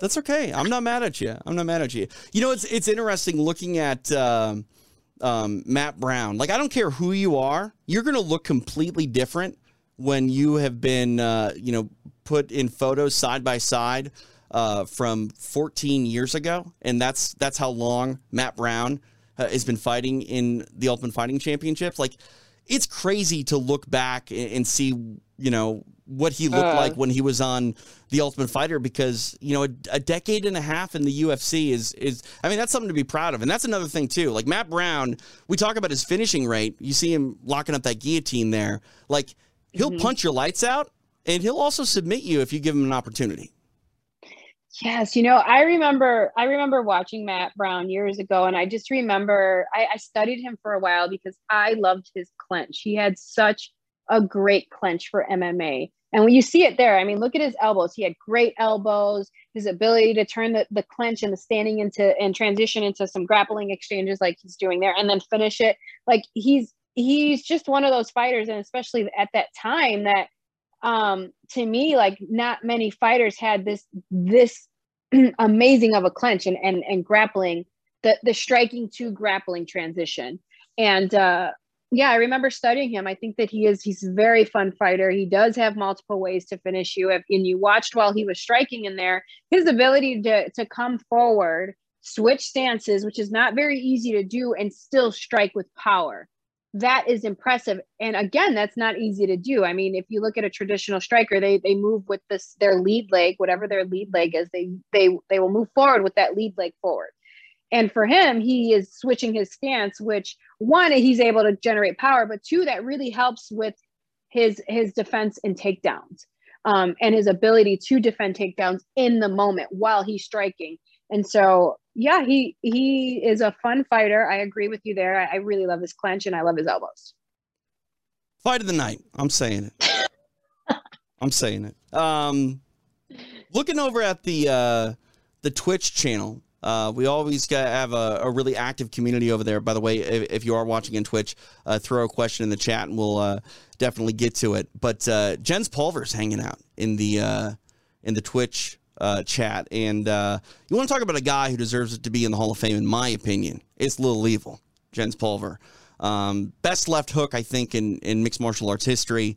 That's okay. I'm not mad at you. I'm not mad at you. You know, it's it's interesting looking at um, um, Matt Brown. Like, I don't care who you are, you're going to look completely different when you have been, uh, you know, put in photos side by side uh, from 14 years ago, and that's that's how long Matt Brown uh, has been fighting in the Ultimate Fighting Championships. Like, it's crazy to look back and, and see, you know, what he looked Uh. like when he was on the Ultimate Fighter because you know a, a decade and a half in the UFC is is I mean that's something to be proud of and that's another thing too like Matt Brown we talk about his finishing rate you see him locking up that guillotine there like he'll Mhm. punch your lights out and he'll also submit you if you give him an opportunity Yes, you know, I remember I remember watching Matt Brown years ago, and I just remember I, I studied him for a while because I loved his clinch. He had such a great clinch for MMA. And when you see it there, I mean, look at his elbows. He had great elbows, his ability to turn the, the clinch and the standing into and transition into some grappling exchanges like he's doing there and then finish it. Like he's he's just one of those fighters, and especially at that time that um to me like not many fighters had this this amazing of a clinch and and, and grappling the the striking to grappling transition and uh yeah i remember studying him. I think that he is he's a very fun fighter. He does have multiple ways to finish you if and you watched while he was striking in there. His ability to to come forward switch stances which is not very easy to do and still strike with power. That is impressive. And again that's not easy to do. I mean if you look at a traditional striker they they move with this their lead leg whatever their lead leg is they they they will move forward with that lead leg forward and for him he is switching his stance which one he's able to generate power but two that really helps with his his defense and takedowns um, and his ability to defend takedowns in the moment while he's striking. And so yeah he he is a fun fighter. I agree with you there. I, I really love his clench and i love his elbows. Fight of the night. I'm saying it. I'm saying it. Um looking over at the uh the Twitch channel uh, we always have a, a really active community over there. By the way, if, if you are watching in Twitch, uh, throw a question in the chat and we'll uh, definitely get to it. But uh, Jens Pulver's hanging out in the uh, in the Twitch uh, chat, and you want to talk about a guy who deserves to be in the Hall of Fame, in my opinion. It's Little Evil, Jens Pulver. Um, best left hook, I think, in, in mixed martial arts history.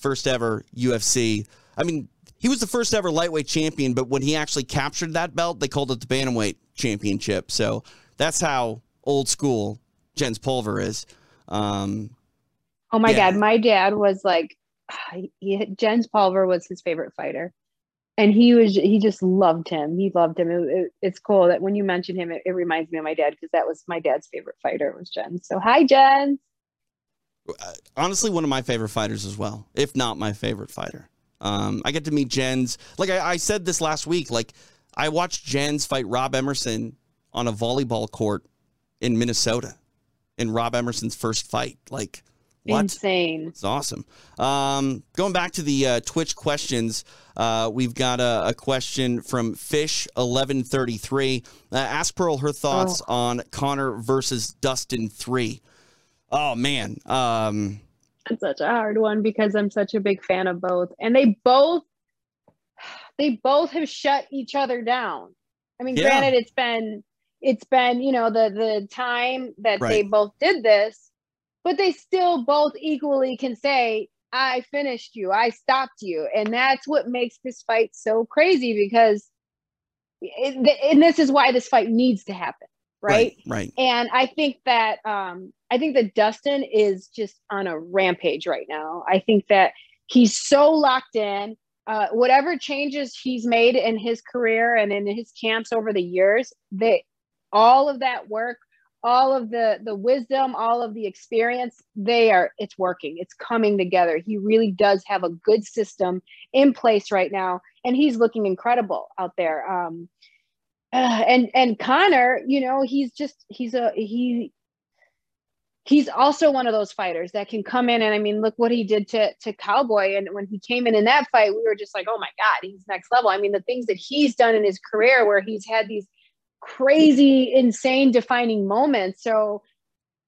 First ever UFC. I mean, he was the first ever lightweight champion, but when he actually captured that belt, they called it the bantamweight championship. So that's how old school Jens Pulver is. Um, oh my Yeah. god my dad was like he, jens pulver was his favorite fighter and he was he just loved him he loved him It- it- it's cool that when you mention him it, it reminds me of my dad because that was my dad's favorite fighter was jens so hi jens honestly, one of my favorite fighters as well, if not my favorite fighter. Um, I get to meet Jens. Like I, I said this last week, like I watched Jens fight Rob Emerson on a volleyball court in Minnesota in Rob Emerson's first fight. Like, what? insane It's awesome. Um, going back to the uh, Twitch questions, uh, we've got a, a question from Fish eleven thirty three. Uh, ask Pearl her thoughts on Conor versus Dustin three. Oh man, um, It's such a hard one because I'm such a big fan of both. And they both they both have shut each other down. I mean, yeah. granted, it's been it's been, you know, the the time that right. they both did this, but they still both equally can say, I finished you, I stopped you. And that's what makes this fight so crazy because it, and this is why this fight needs to happen right? right? Right. And I think that um, I think that Dustin is just on a rampage right now. I think that he's so locked in. Uh, whatever changes he's made in his career and in his camps over the years, they all of that work, all of the the wisdom, all of the experience, they are it's working. It's coming together. He really does have a good system in place right now, and he's looking incredible out there. Um, uh, and and Conor, you know, he's just he's a he he's also one of those fighters that can come in and I mean, look what he did to to Cowboy and when he came in in that fight, we were just like, "Oh my god, he's next level." I mean, the things that he's done in his career where he's had these crazy insane defining moments. So,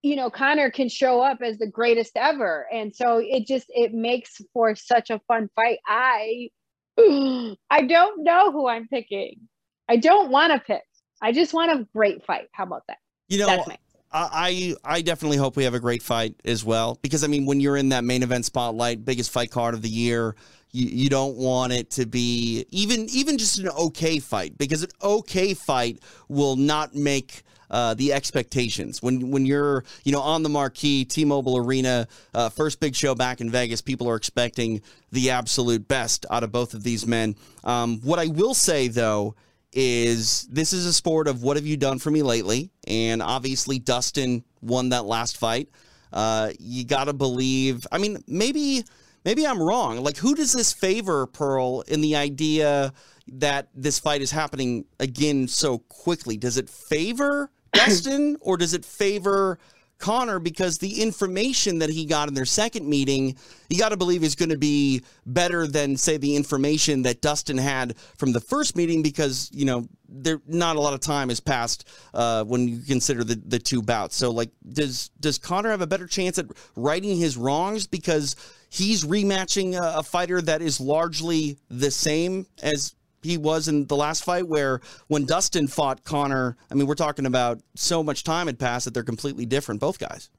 you know, conor can show up as the greatest ever. And so it just it makes for such a fun fight. I I don't know who I'm picking. I don't want to pick. I just want a great fight. How about that? You know, I I definitely hope we have a great fight as well because I mean when you're in that main event spotlight, biggest fight card of the year, you, you don't want it to be even even just an okay fight because an okay fight will not make uh, the expectations when when you're you know on the marquee T-Mobile Arena, uh, first big show back in Vegas. People are expecting the absolute best out of both of these men. Um, what I will say though is this is a sport of what have you done for me lately? And obviously, Dustin won that last fight. Uh, you got to believe. I mean, maybe maybe I'm wrong. Like, who does this favor, Pearl, in the idea that this fight is happening again so quickly? Does it favor Dustin or does it favor Conor because the information that he got in their second meeting, you got to believe is going to be better than say the information that Dustin had from the first meeting because you know there not a lot of time has passed uh, when you consider the the two bouts. So like, does does Conor have a better chance at righting his wrongs because he's rematching a, a fighter that is largely the same as he was in the last fight where when Dustin fought Conor, I mean, we're talking about so much time had passed that they're completely different, both guys.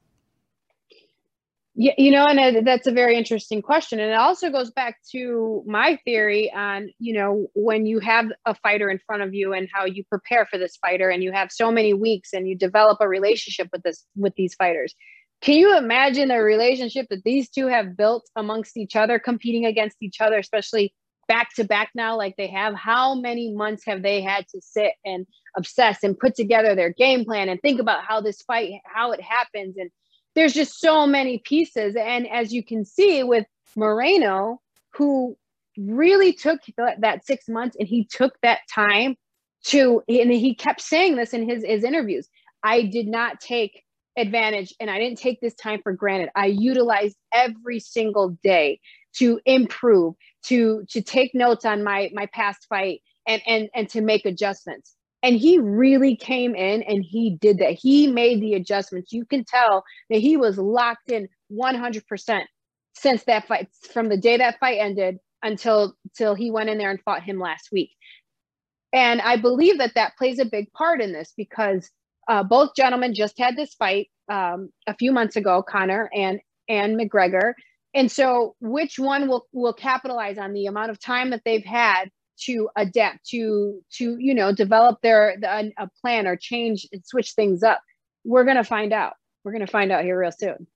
Yeah, you know, and uh, that's a very interesting question. And it also goes back to my theory on, you know, when you have a fighter in front of you and how you prepare for this fighter and you have so many weeks and you develop a relationship with this with these fighters. Can you imagine the relationship that these two have built amongst each other, competing against each other, especially back to back now like they have how many months have they had to sit and obsess and put together their game plan and think about how this fight how it happens? And there's just so many pieces. And as you can see with moreno who really took that six months and he took that time to and he kept saying this in his his interviews i did not take advantage and i didn't take this time for granted. I utilized every single day to improve to to take notes on my my past fight and and and to make adjustments. And he really came in and he did that. He made the adjustments. You can tell that he was locked in 100% since that fight from the day that fight ended until till he went in there and fought him last week. And i believe that that plays a big part in this because uh, both gentlemen just had this fight um, a few months ago conor and and mcgregor and so, which one will will capitalize on the amount of time that they've had to adapt to to you know develop their the, a plan or change and switch things up? We're gonna find out. We're gonna find out here real soon.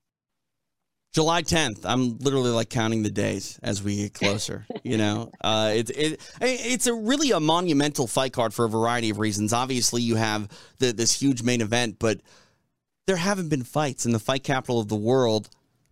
July 10th. I'm literally like counting the days as we get closer. you know, uh, it's it, it's a really a monumental fight card for a variety of reasons. Obviously, you have the, this huge main event, but there haven't been fights in the fight capital of the world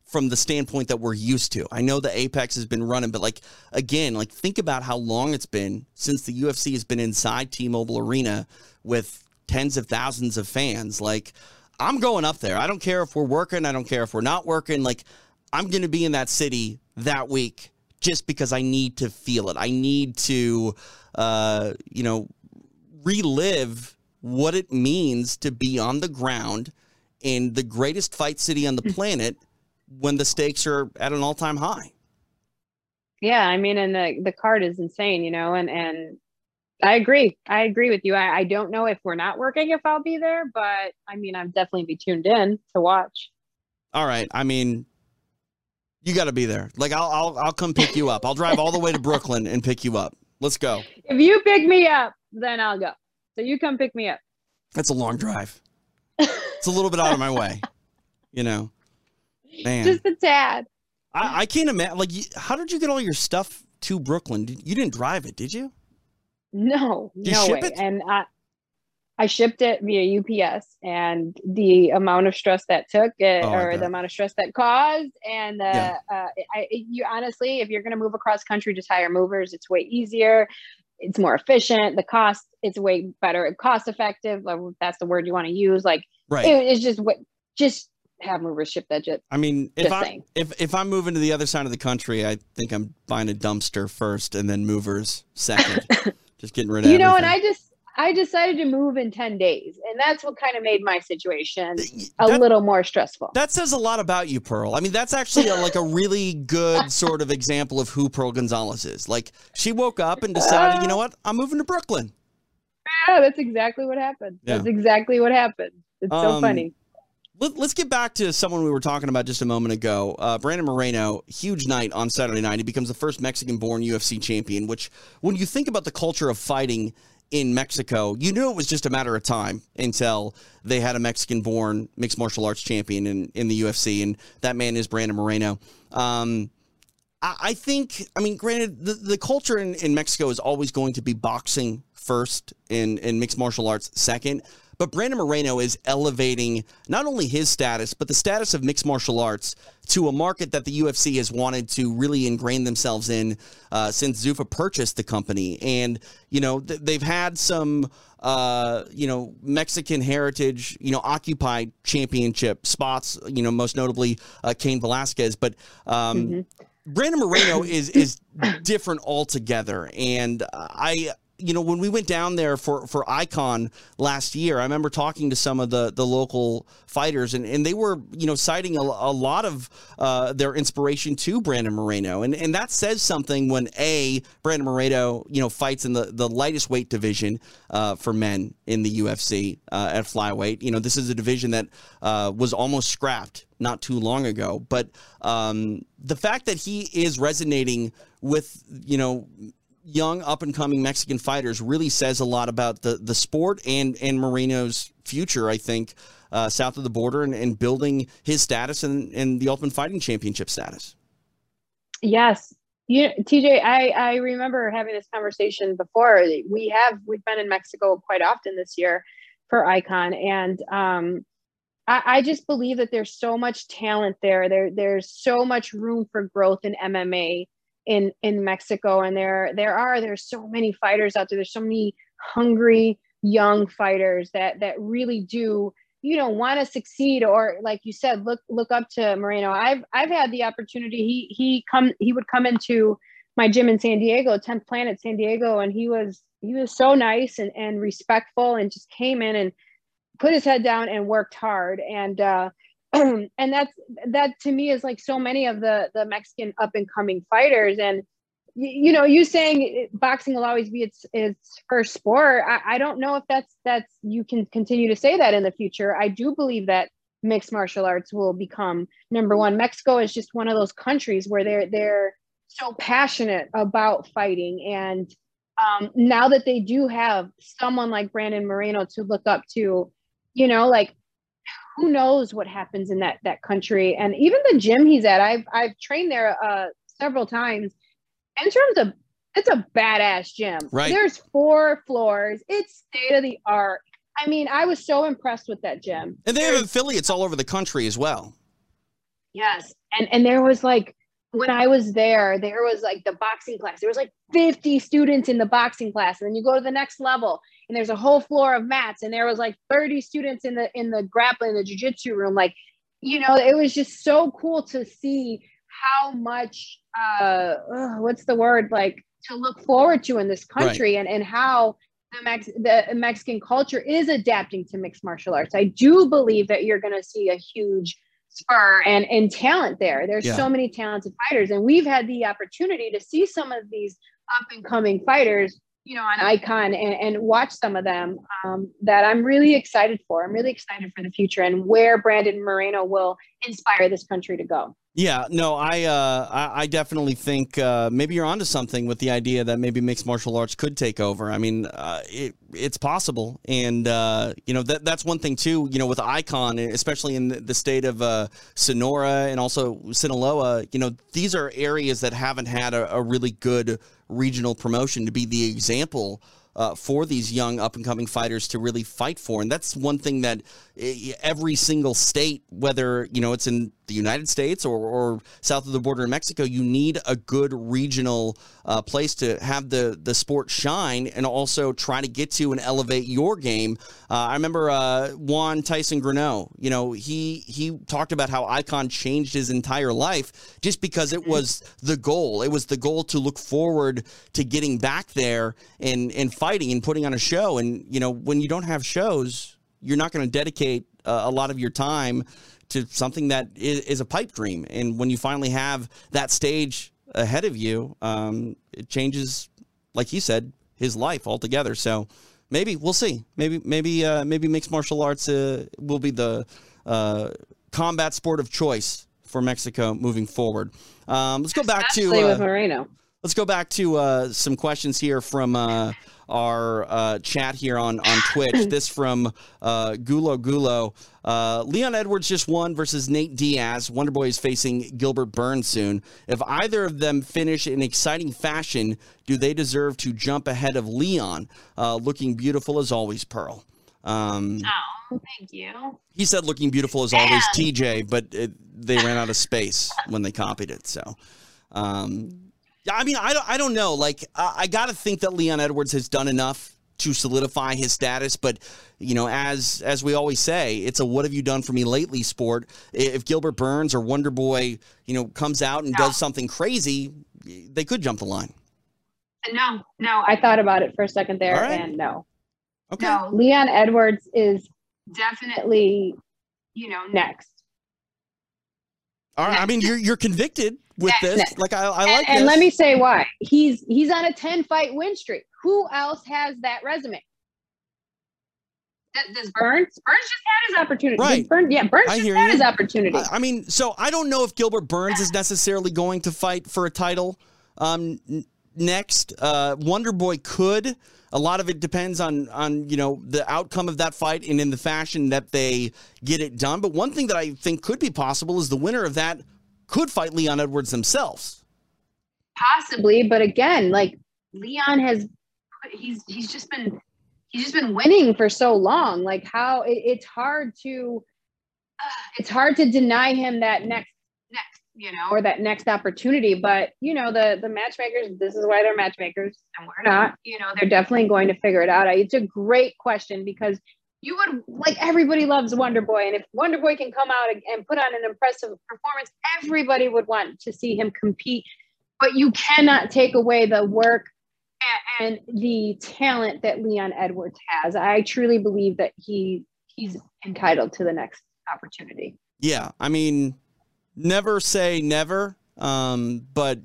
from the standpoint that we're used to. I know the Apex has been running, but like again, like think about how long it's been since the UFC has been inside T-Mobile Arena with tens of thousands of fans. Like I'm going up there. I don't care if we're working, I don't care if we're not working. Like I'm going to be in that city that week just because I need to feel it. I need to uh, you know, relive what it means to be on the ground in the greatest fight city on the planet when the stakes are at an all time high. Yeah, I mean, and the the card is insane, you know, and and I agree. I agree with you. I, I don't know if we're not working if I'll be there, but I mean, I'm definitely be tuned in to watch. All right. I mean, you got to be there. Like I'll, I'll I'll come pick you up. I'll drive all the way to Brooklyn and pick you up. Let's go. If you pick me up, then I'll go. So you come pick me up. That's a long drive. it's a little bit out of my way. You know, man. Just a tad. I, I can't imagine. Like, how did you get all your stuff to Brooklyn? You didn't drive it, did you? No, you no way. It? And I, I shipped it via UPS, and the amount of stress that took, uh, oh, or the amount of stress that caused, and yeah. uh, I, you honestly, if you're going to move across country, just hire movers. It's way easier. It's more efficient. The cost, it's way better, cost effective. That's the word you want to use. Like, right. It, it's just what, just have movers ship that jet. I mean, if I if if I'm moving to the other side of the country, I think I'm buying a dumpster first, and then movers second. just getting rid of. You know, everything. and I just I decided to move in 10 days. And that's what kind of made my situation a that, little more stressful. That says a lot about you, Pearl. I mean, that's actually a, like a really good sort of example of who Pearl Gonzalez is. Like, she woke up and decided, uh, you know what? I'm moving to Brooklyn. Yeah, that's exactly what happened. Yeah. That's exactly what happened. It's um, so funny. Let, us get back to someone we were talking about just a moment ago. Uh, Brandon Moreno, huge night on Saturday night. He becomes the first Mexican born UFC champion, which, when you think about the culture of fighting in Mexico, you knew it was just a matter of time until they had a Mexican born mixed martial arts champion in, in the UFC. And that man is Brandon Moreno. Um, I, I, think, I mean, granted, the, the culture in, in Mexico is always going to be boxing first and, and mixed martial arts second. But Brandon Moreno is elevating not only his status, but the status of mixed martial arts to a market that the UFC has wanted to really ingrain themselves in uh, since Zuffa purchased the company. And, you know, th- they've had some, uh, you know, Mexican heritage, you know, occupied championship spots, you know, most notably uh, Cain Velasquez. But, um, mm-hmm. Brandon Moreno is is different altogether, and I you know, when we went down there for, for Icon last year, I remember talking to some of the, the local fighters, and, and they were, you know, citing a, a lot of uh, their inspiration to Brandon Moreno. And, and that says something when, A, Brandon Moreno, you know, fights in the, the lightest weight division uh, for men in the UFC uh, at flyweight. You know, this is a division that uh, was almost scrapped not too long ago. But um, the fact that he is resonating with, you know, young up and coming Mexican fighters really says a lot about the the sport and and Moreno's future. I think uh, south of the border and, and building his status and and the Ultimate Fighting Championship status. Yes, you TJ, I I remember having this conversation before. We have we've been in Mexico quite often this year for Icon, and um, I, just believe that there's so much talent there. There there's so much room for growth in MMA in in Mexico and there there are there's so many fighters out there. There's so many hungry young fighters that that really do you know want to succeed or like you said look look up to Moreno. I've I've had the opportunity. He he come he would come into my gym in San Diego 10th Planet San Diego and he was he was so nice and and respectful and just came in and put his head down and worked hard. And uh and that's that to me is like so many of the the Mexican up and coming fighters. And you, know you saying boxing will always be its its first sport I, I don't know if that's that's you can continue to say that in the future. I do believe that mixed martial arts will become number one. Mexico is just one of those countries where they're they're so passionate about fighting. And um, now that they do have someone like Brandon Moreno to look up to you know like who knows what happens in that that country. And even the gym he's at i've i've trained there uh several times. In terms of it's a badass gym. Right. There's four floors. It's state of the art i mean i was so impressed with that gym. And they have affiliates all over the country as well. Yes. And and there was like when I was there, there was like the boxing class. There was like 50 students in the boxing class. And then you go to the next level and there's a whole floor of mats. And there was like 30 students in the in the grappling, the jiu-jitsu room. Like, you know, it was just so cool to see how much uh what's the word like to look forward to in this country right. and, and how the, Mex- the Mexican culture is adapting to mixed martial arts. I do believe that you're going to see a huge spur and and talent there. There's Yeah. so many talented fighters, and we've had the opportunity to see some of these up and coming fighters, you know, on Icon and, and watch some of them um, that I'm really excited for. I'm really excited for the future and where Brandon Moreno will inspire this country to go. Yeah, no, I, uh, I, I definitely think uh, maybe you're onto something with the idea that maybe mixed martial arts could take over. I mean, uh, it, it's possible, and uh, you know that that's one thing too. You know, with Icon, especially in the, state of uh, Sonora and also Sinaloa, you know, these are areas that haven't had a, a really good regional promotion to be the example uh, for these young up and coming fighters to really fight for. And that's one thing that eh, every single state, whether you know it's in the United States or, or south of the border in Mexico, you need a good regional uh, place to have the the sport shine and also try to get to and elevate your game. Uh, I remember uh, Juan Tyson Grano. You know, he he talked about how Icon changed his entire life just because it was the goal. It was the goal to look forward to getting back there and and fighting and putting on a show. And you know, when you don't have shows, you're not going to dedicate uh, a lot of your time to something that is, is a pipe dream. And when you finally have that stage ahead of you, um, it changes, like you said, his life altogether. So maybe we'll see. Maybe maybe uh, maybe mixed martial arts uh, will be the uh, combat sport of choice for Mexico moving forward. Um, let's go back to Especially with uh, Moreno. Let's go back to uh, some questions here from uh, our uh, chat here on on Twitch. this from uh, Gulo Gulo. Uh, Leon Edwards just won versus Nate Diaz. Wonderboy is facing Gilbert Burns soon. If either of them finish in exciting fashion, do they deserve to jump ahead of Leon? Uh, looking beautiful as always, Pearl. Um, Oh, thank you. he said looking beautiful as always, TJ, but it, they ran out of space when they copied it. So, um, yeah, I mean, I don't, I don't know. Like, I, I got to think that Leon Edwards has done enough to solidify his status. But you know, as as we always say, it's a "What have you done for me lately?" sport. If Gilbert Burns or Wonder Boy, you know, comes out and does something crazy, they could jump the line. No, no, I thought about it for a second there, All right. and no, Okay. no. Leon Edwards is definitely, you know, next. All right. I mean, you're you're convicted with this. next. Like, I, I and, like and this. let me say why. He's he's on a 10 fight win streak. Who else has that resume? Does, does Burns? Burns just had his opportunity. Right. Burns, yeah, Burns I just had you. his opportunity. I, I mean, so I don't know if Gilbert Burns is necessarily going to fight for a title um, next. Uh, Wonder Boy could. A lot of it depends on on you know the outcome of that fight and in the fashion that they get it done. But one thing that I think could be possible is the winner of that could fight Leon Edwards themselves. Possibly, but again, like Leon has, he's he's just been he's just been winning for so long. Like how it, it's hard to it's hard to deny him that next next you know or that next opportunity. But you know the the matchmakers, this is why they're matchmakers and we're not. You know they're definitely going to figure it out. It's a great question because you would like everybody loves Wonder Boy, and if Wonder Boy can come out and- put on an impressive performance, everybody would want to see him compete. But you cannot take away the work and the talent that Leon Edwards has. I truly believe that he he's entitled to the next opportunity. Yeah, I mean, never say never, um, but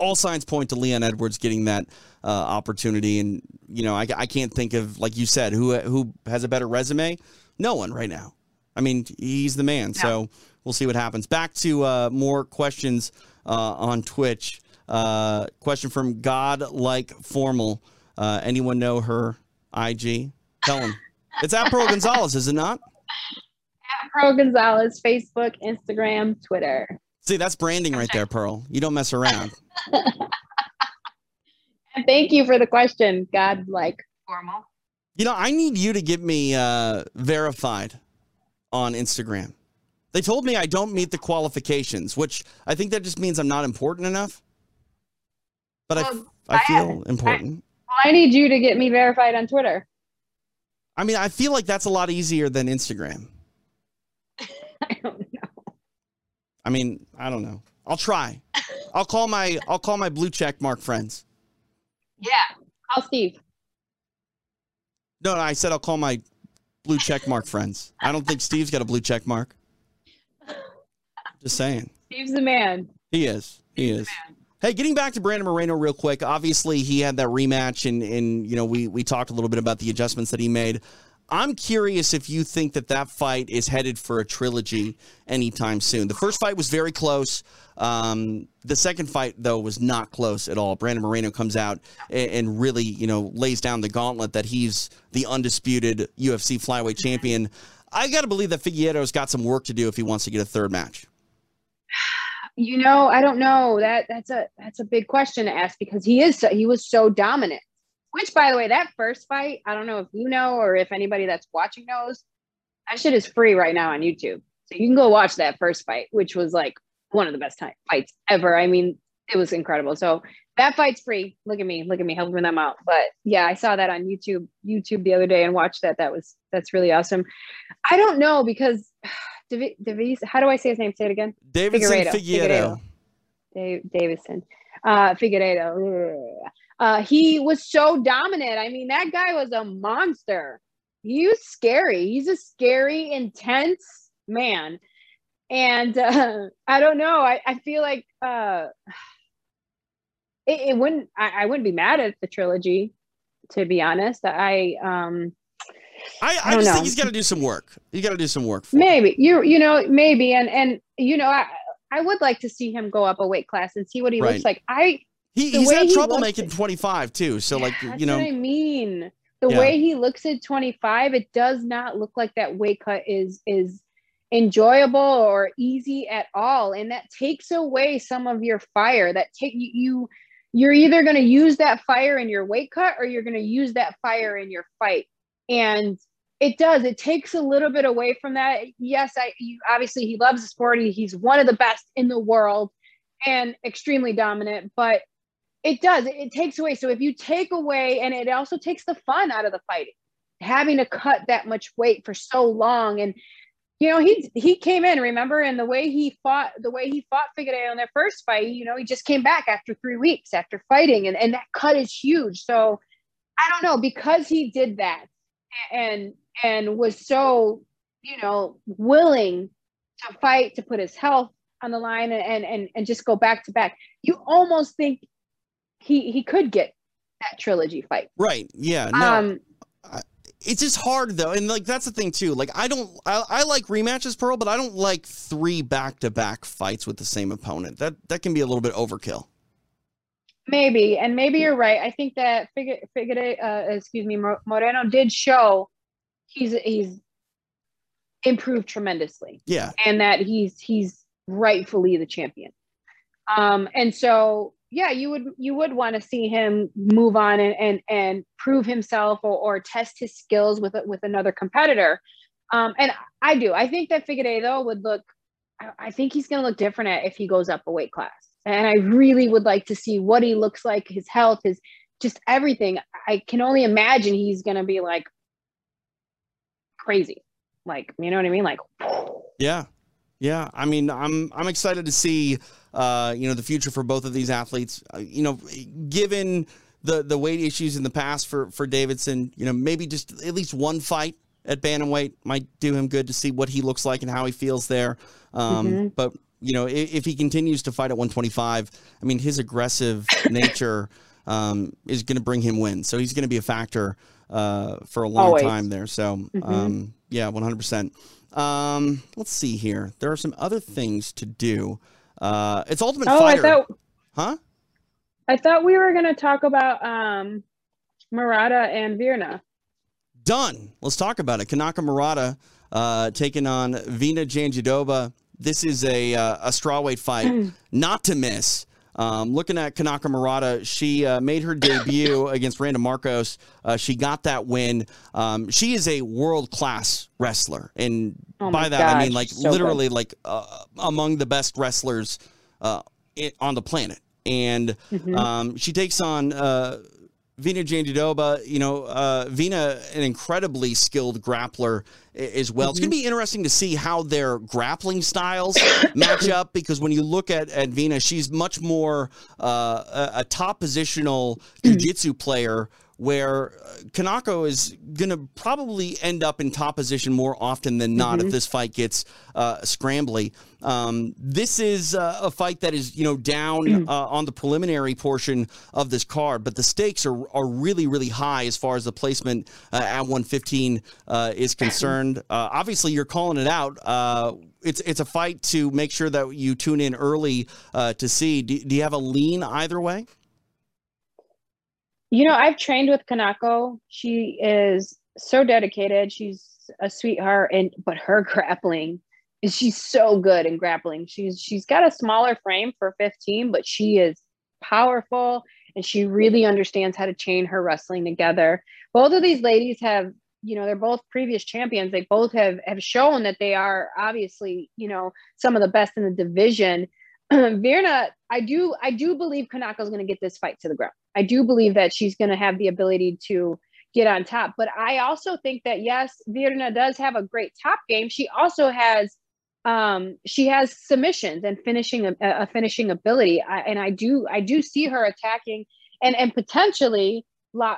all signs point to Leon Edwards getting that uh, opportunity. And you know, I, I can't think of like you said who who has a better resume. No one right now. I mean, he's the man. So we'll see what happens. Back to uh, more questions uh, on Twitch. Uh, question from God like formal. Uh, anyone know her IG? Tell him. It's at Pearl Gonzalez, is it not? At Pro Gonzalez, Facebook, Instagram, Twitter. See, that's branding right there, Pearl. You don't mess around. Thank you for the question. God like formal. You know, I need you to get me uh, verified on Instagram. They told me I don't meet the qualifications, which I think that just means I'm not important enough. But I, Well, I I- feel important. Well, I need you to get me verified on Twitter. I mean, I feel like that's a lot easier than Instagram. I don't know. I mean, I don't know. I'll try. I'll call my I'll call my blue check mark friends. Yeah. Call Steve. No, no, I said I'll call my blue check mark friends. I don't think Steve's got a blue check mark. Just saying. Steve's the man. He is. He is. Hey, getting back to Brandon Moreno real quick. Obviously, he had that rematch, and and you know we we talked a little bit about the adjustments that he made. I'm curious if you think that that fight is headed for a trilogy anytime soon. The first fight was very close. Um, the second fight, though, was not close at all. Brandon Moreno comes out and, and, really, you know, lays down the gauntlet that he's the undisputed UFC flyweight champion. I got to believe that Figueroa's got some work to do if he wants to get a third match. You know, I don't know. That that's a that's a big question to ask because he is so, he was so dominant. Which, by the way, that first fight, I don't know if you know or if anybody that's watching knows, that shit is free right now on YouTube. So you can go watch that first fight, which was like one of the best time fights ever. I mean, it was incredible. So that fight's free. Look at me, look at me helping them out. But yeah, I saw that on YouTube, YouTube the other day and watched that. That was that's really awesome. I don't know because Davis, how do I say his name? Say it again. Davidson Figueiredo. Figueiredo. Dave, Davison. Uh, Figueiredo. Uh, he was so dominant. I mean, that guy was a monster. He was scary. He's a scary, intense man. And uh, I don't know. I, I feel like uh, it, it wouldn't. I, I wouldn't be mad at the trilogy, to be honest. I um, I, I, I just know. think he's got to do some work. You got to do some work. maybe you you know maybe and and you know I I would like to see him go up a weight class and see what he right. looks like. I he, he's had trouble he making 25 too. So like you know I mean. The yeah. way he looks at 25, it does not look like that weight cut is is enjoyable or easy at all and that takes away some of your fire that take you you're either going to use that fire in your weight cut or you're going to use that fire in your fight and it does it takes a little bit away from that yes i you, obviously he loves the sport he, he's one of the best in the world and extremely dominant but it does it, takes away so if you take away and it also takes the fun out of the fighting having to cut that much weight for so long and you know, he he came in, remember, and the way he fought, the way he fought Figueiredo in their first fight, you know, he just came back after three weeks after fighting, and, and that cut is huge. So I don't know, because he did that and and was so, you know, willing to fight, to put his health on the line and and and just go back to back, you almost think he he could get that trilogy fight. Right. Yeah. No. Um it's just hard though, and like that's the thing too. Like I don't, I, I like rematches, Pearl, but I don't like three back-to-back fights with the same opponent. That that can be a little bit overkill. Maybe, and maybe you're right. I think that Figure, Figure, uh, excuse me, Moreno did show he's he's improved tremendously. Yeah, and that he's he's rightfully the champion. Um, and so yeah, you would you would want to see him move on and and, and prove himself or, or test his skills with with another competitor. Um, and I do. I think that Figueiredo would look. I think he's going to look different if he goes up a weight class. And I really would like to see what he looks like, his health, his just everything. I can only imagine he's going to be like crazy. Like, you know what I mean? Like, yeah, yeah. I mean, I'm I'm excited to see uh, you know, the future for both of these athletes. Uh, you know, given the the weight issues in the past for for Deiveson, you know, maybe just at least one fight at bantamweight might do him good to see what he looks like and how he feels there. Um, mm-hmm. But you know, if, if, he continues to fight at 125, I mean, his aggressive nature um, is going to bring him wins. So he's going to be a factor uh, for a long Always. time there. So mm-hmm. um, yeah, 100. Um, percent Let's see here. There are some other things to do. Uh, it's Ultimate oh, Fighter. I thought, huh? I thought we were going to talk about um, Murata and Virna. Done. Let's talk about it. Kanako Murata uh, taking on Virna Jandiroba. This is a, uh, a strawweight fight, not to miss. Um, looking at Kanako Murata, she uh, made her debut against Randa Markos. Uh, she got that win. Um, she is a world class wrestler, and oh by that gosh, I mean like so literally good. like uh, among the best wrestlers uh, it, on the planet. And mm-hmm. um, she takes on uh, Virna Jandiroba, you know, uh, Virna, an incredibly skilled grappler as well. Mm-hmm. It's going to be interesting to see how their grappling styles match up because when you look at, at Virna, she's much more uh, a, a, top positional jiu-jitsu player where uh, Kanako is going to probably end up in top position more often than not mm-hmm. if this fight gets uh, scrambly. Um, this is uh, a fight that is, you know, down uh, on the preliminary portion of this card, but the stakes are, are really, really high as far as the placement uh, at 115 uh, is concerned. Uh, obviously, you're calling it out. it's it's a fight to make sure that you tune in early to see. Do, do you have a lean either way? You know, I've trained with Kanako. She is so dedicated. She's a sweetheart, and but her grappling is she's so good in grappling. She's she's got a smaller frame for 15, but she is powerful and she really understands how to chain her wrestling together. Both of these ladies have, you know, they're both previous champions. They both have have shown that they are obviously, you know, some of the best in the division. Virna, I do I do believe Kanako is going to get this fight to the ground. I do believe that she's going to have the ability to get on top. But I also think that yes, Virna does have a great top game. She also has um she has submissions and finishing a, a finishing ability I, and i do i do see her attacking and and potentially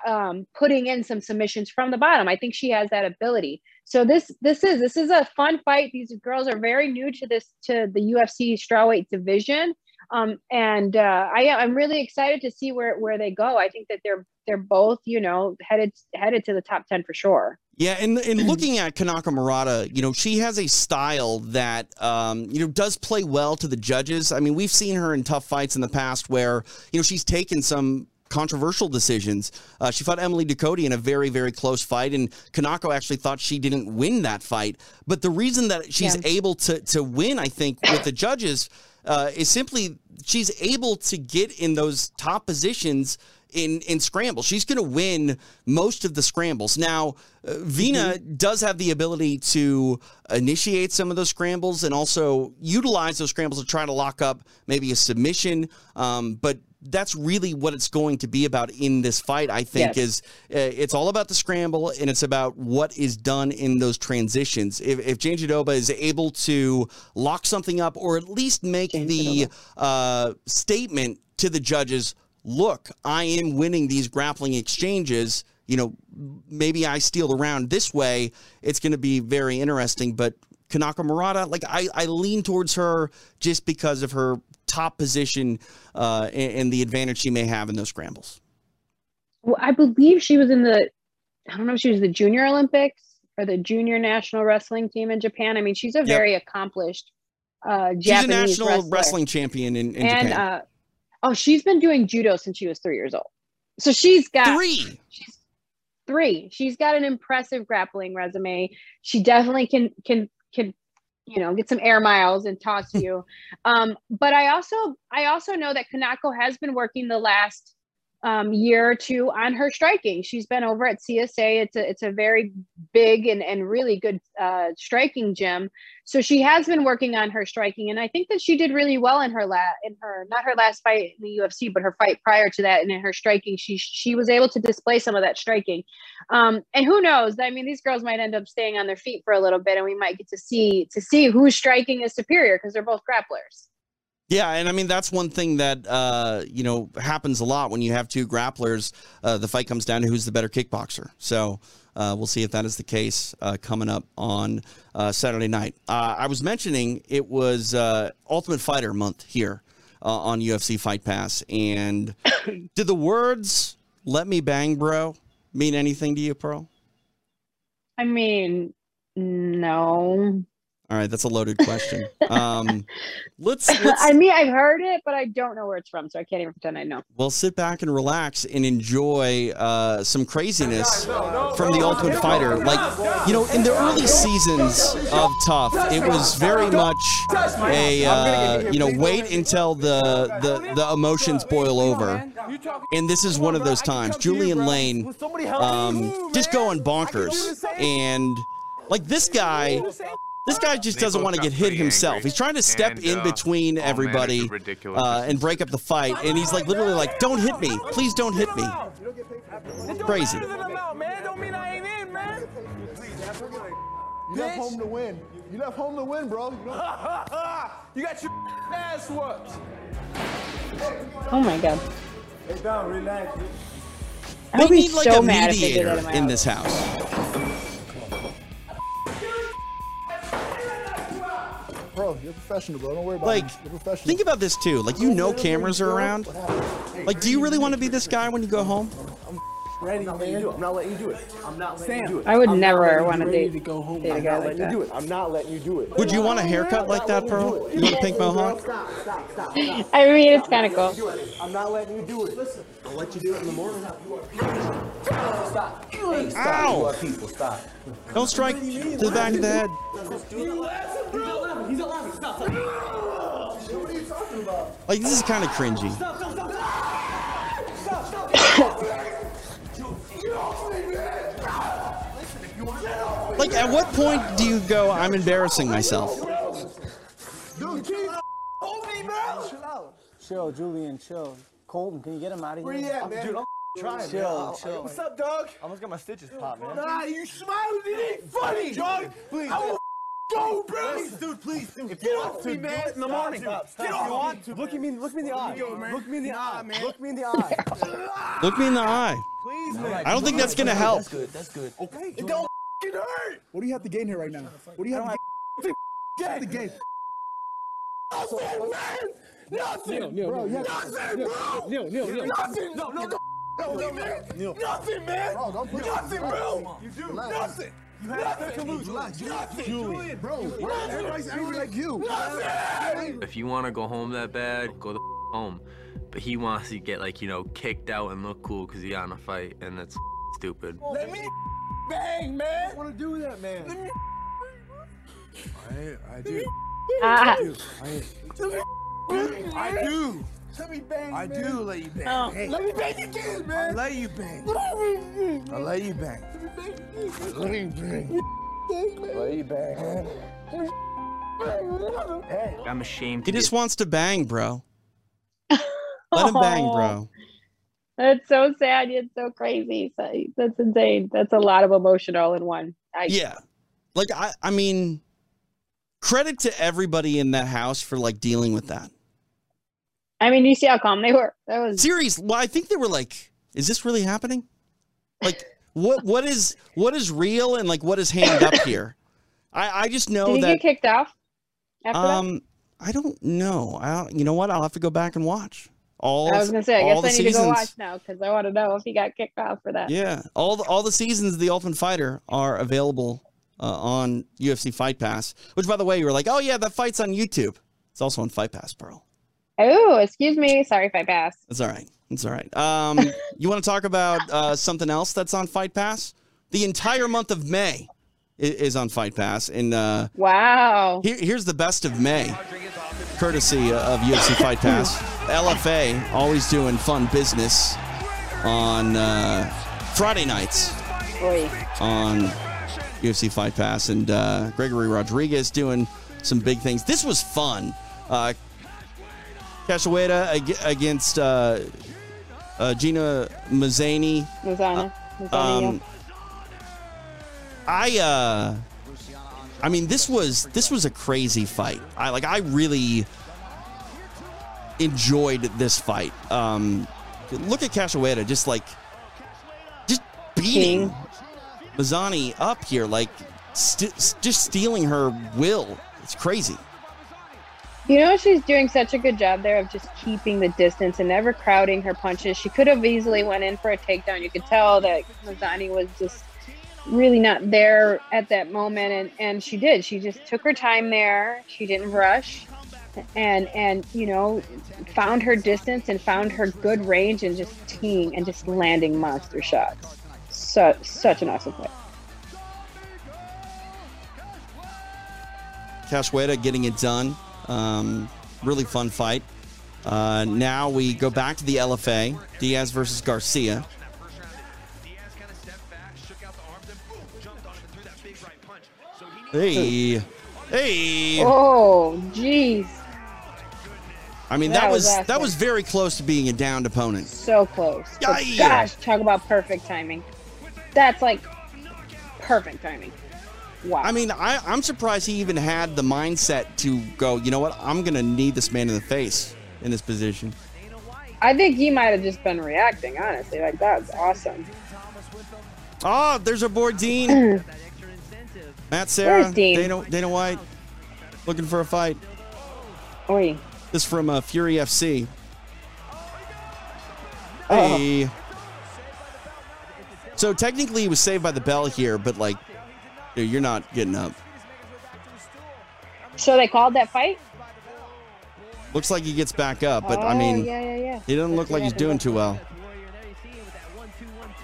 um putting in some submissions from the bottom i think she has that ability so this this is this is a fun fight these girls are very new to this to the ufc strawweight division um, and uh, I, I'm really excited to see where, where they go. I think that they're they're both you know headed headed to the top ten for sure. Yeah, and in looking at Kanako Murata, you know, she has a style that um, you know does play well to the judges. I mean, we've seen her in tough fights in the past where you know she's taken some controversial decisions. Uh, she fought Emily Ducote in a very, very close fight, and Kanako actually thought she didn't win that fight. But the reason that she's yeah. able to to win, I think, with the judges uh, is simply she's able to get in those top positions in in scrambles. She's going to win most of the scrambles. Now, uh, Virna mm-hmm. does have the ability to initiate some of those scrambles and also utilize those scrambles to try to lock up maybe a submission. Um, but that's really what it's going to be about in this fight. I think yes. is uh, it's all about the scramble and it's about what is done in those transitions. If, if Jane Jandiroba is able to lock something up or at least make Jane the uh, statement to the judges, look, I am winning these grappling exchanges. You know, maybe I steal the round this way. It's going to be very interesting. But Kanako Murata, like I, I lean towards her just because of her top position uh, and, and, the advantage she may have in those scrambles. Well, I believe she was in the, I don't know if she was the Junior Olympics or the Junior National Wrestling Team in Japan. I mean, she's a yep. very accomplished uh, Japanese She's a national wrestler. wrestling champion in, in and, Japan. Uh, oh, she's been doing judo since she was three years old. So she's got three. She's three. She's got an impressive grappling resume. She definitely can can can you know get some air miles and toss you. Um, but i also i also know that kanako has been working the last um, year or two on her striking. She's been over at CSA. It's a it's a very big and, and really good uh, striking gym. So she has been working on her striking, and I think that she did really well in her la in her not her last fight in the UFC, but her fight prior to that, and in her striking, she she was able to display some of that striking. Um, and who knows? I mean, these girls might end up staying on their feet for a little bit, and we might get to see to see whose striking is superior because they're both grapplers. Yeah, and I mean that's one thing that uh, you know happens a lot when you have two grapplers. Uh, the fight comes down to who's the better kickboxer. So uh, we'll see if that is the case uh, coming up on uh, Saturday night. Uh, I was mentioning it was Ultimate Fighter month here on UFC Fight Pass, and did the words "Let me bang, bro" mean anything to you, Pearl? I mean, no. All right, that's a loaded question. Um, let's, let's, I mean, I've heard it, but I don't know where it's from, so I can't even pretend I know. Well, sit back and relax and enjoy uh, some craziness from the Ultimate Fighter. Like, you know, in the early seasons of TUF, it was very much a uh, you know wait until the, the the emotions boil over, and this is one of those times. Julian Lane, um, just going bonkers, and like this guy this guy just doesn't want to get hit himself. He's trying to step and, in uh, between oh, everybody uh, and break up the fight. And he's like literally like, don't hit me. Please don't hit me. It's Crazy. You left home to win. You left home to win, bro. You, got your ass whooped. Oh my god. Hey, down, relax. I We need like so a mad if they did mediator in my in house. this house. Bro, you're professional, bro. Don't worry about Like, it. You're professional. think about this too. Like, you know, cameras are around. Like, do you really want to be this guy when you go home? Ready, man. I'm not letting you do it. I'm not letting you do it. I would I'm not never letting you want to ready date, to go home. date a I'm guy not like letting you that. do it. I'm not letting you do it. Would you want a haircut like that, Pearl? You want a pink mohawk? Stop, stop, stop. stop. I mean, it's kind of cool. I'm not letting you do it. Listen, I'll let you do it in the morning. Stop. Hey, stop. Ow. You are people. Stop. Don't strike to the back of the head. Like, this is kind of cringy. Like, at what point do you go, I'm embarrassing myself? Dude, hold me, man. Chill out. Chill, Julian, chill. Colton, can you get him out of Where here? you at, man? Dude, I'm trying, Chill, man. chill. What's up, dog? I almost got my stitches popped, man. Nah, you smiling. It ain't funny, dog. Please. I will go, bro. Please, dude, please. Dude, Get off me, man. In the morning. Get off me. Look at me, look me in the eye. Look me in the Nah, eye. man. Look me in the eye. Look me in the eye. Please, man. I don't think that's gonna help. That's good. That's good. Okay. It don't hurt. What do you have to gain here right now? What do you have to gain? Get the game. Nothing, man. Nothing. bro, you have nothing, bro. Neil, Neil, Neil. Nothing. No, no, no. No, no, man. Nothing, man. Bro, don't put Nothing, bro. You do. Nothing. You have nothing to lose. Nothing. Julian, bro. Everybody's angry like you. Nothing. If you want to go home that bad, go the f- home. But he wants to get like you know kicked out and look cool because he got in a fight, and that's stupid. Let me bang, man. I want to do that, man. Let me I, I do. Ah, I do. Let me bang. I do let you bang. Oh. Hey, let me bang again, man. I let you bang. I let you bang. Let you bang. Let you bang, man. Hey. I'm ashamed. He just wants to bang, bro. Let him bang, bro. That's so sad yet so crazy. That's insane. That's a lot of emotion all in one. I, Yeah. Like I I mean credit to everybody in that house for like dealing with that. I mean, you see how calm they were. That was Serious. Well, I think they were like, is this really happening? Like what what is what is real and like what is hammed up here? I I just know Did he that get kicked off after um I don't know. I don't, you know what? I'll have to go back and watch. All? I was gonna say, I guess I need to go watch now because I want to know if he got kicked off for that. Yeah, all the all the seasons of the Ultimate Fighter are available uh, on UFC Fight Pass. Which, by the way, you were like, oh yeah, that fight's on YouTube. It's also on Fight Pass, Pearl. Oh, excuse me. Sorry Fight Pass. It's all right. It's all right. Um, you want to talk about uh, something else that's on Fight Pass? The entire month of May is on Fight Pass, and uh, Wow. here, here's the best of May, courtesy of UFC Fight Pass. LFA always doing fun business on uh, Friday nights on UFC Fight Pass, and uh, Gregory Rodriguez doing some big things. This was fun. Uh, Cachoeira ag- against uh, uh, Gina Mazany. Lasagna. Lasagna. Um, I uh, I mean, this was this was a crazy fight. I like. I really enjoyed this fight. Um, look at Cachoeira, just like just beating King. Mazany up here, like st- just stealing her will. It's crazy. You know, she's doing such a good job there of just keeping the distance and never crowding her punches. She could have easily went in for a takedown. You could tell that Mazany was just really not there at that moment, and and she did. She just took her time there. She didn't rush, and and you know, found her distance and found her good range and just teeing and just landing monster shots. So such an awesome fight. Cachoeira getting it done. Um, really fun fight. Uh, now we go back to the LFA. Diaz versus Garcia. Hey, hey! Oh, jeez, I mean, that, that was that was very close to being a downed opponent. so close. But Yay. gosh, talk about perfect timing. That's like perfect timing. Wow. I mean, I, I'm surprised he even had the mindset to go. You know what? I'm gonna need this man in the face in this position. I think he might have just been reacting, honestly. Like that's awesome. Oh, there's a Din. Matt Serra, Where's Din? Dana, Dana White, looking for a fight. Oi. This is from uh, Fury FC. Oh. Hey. So technically, he was saved by the bell here, but like, you're not getting up. So they called that fight? Looks like he gets back up, but I Oh, mean, yeah, yeah, yeah. he doesn't look like he's doing too well.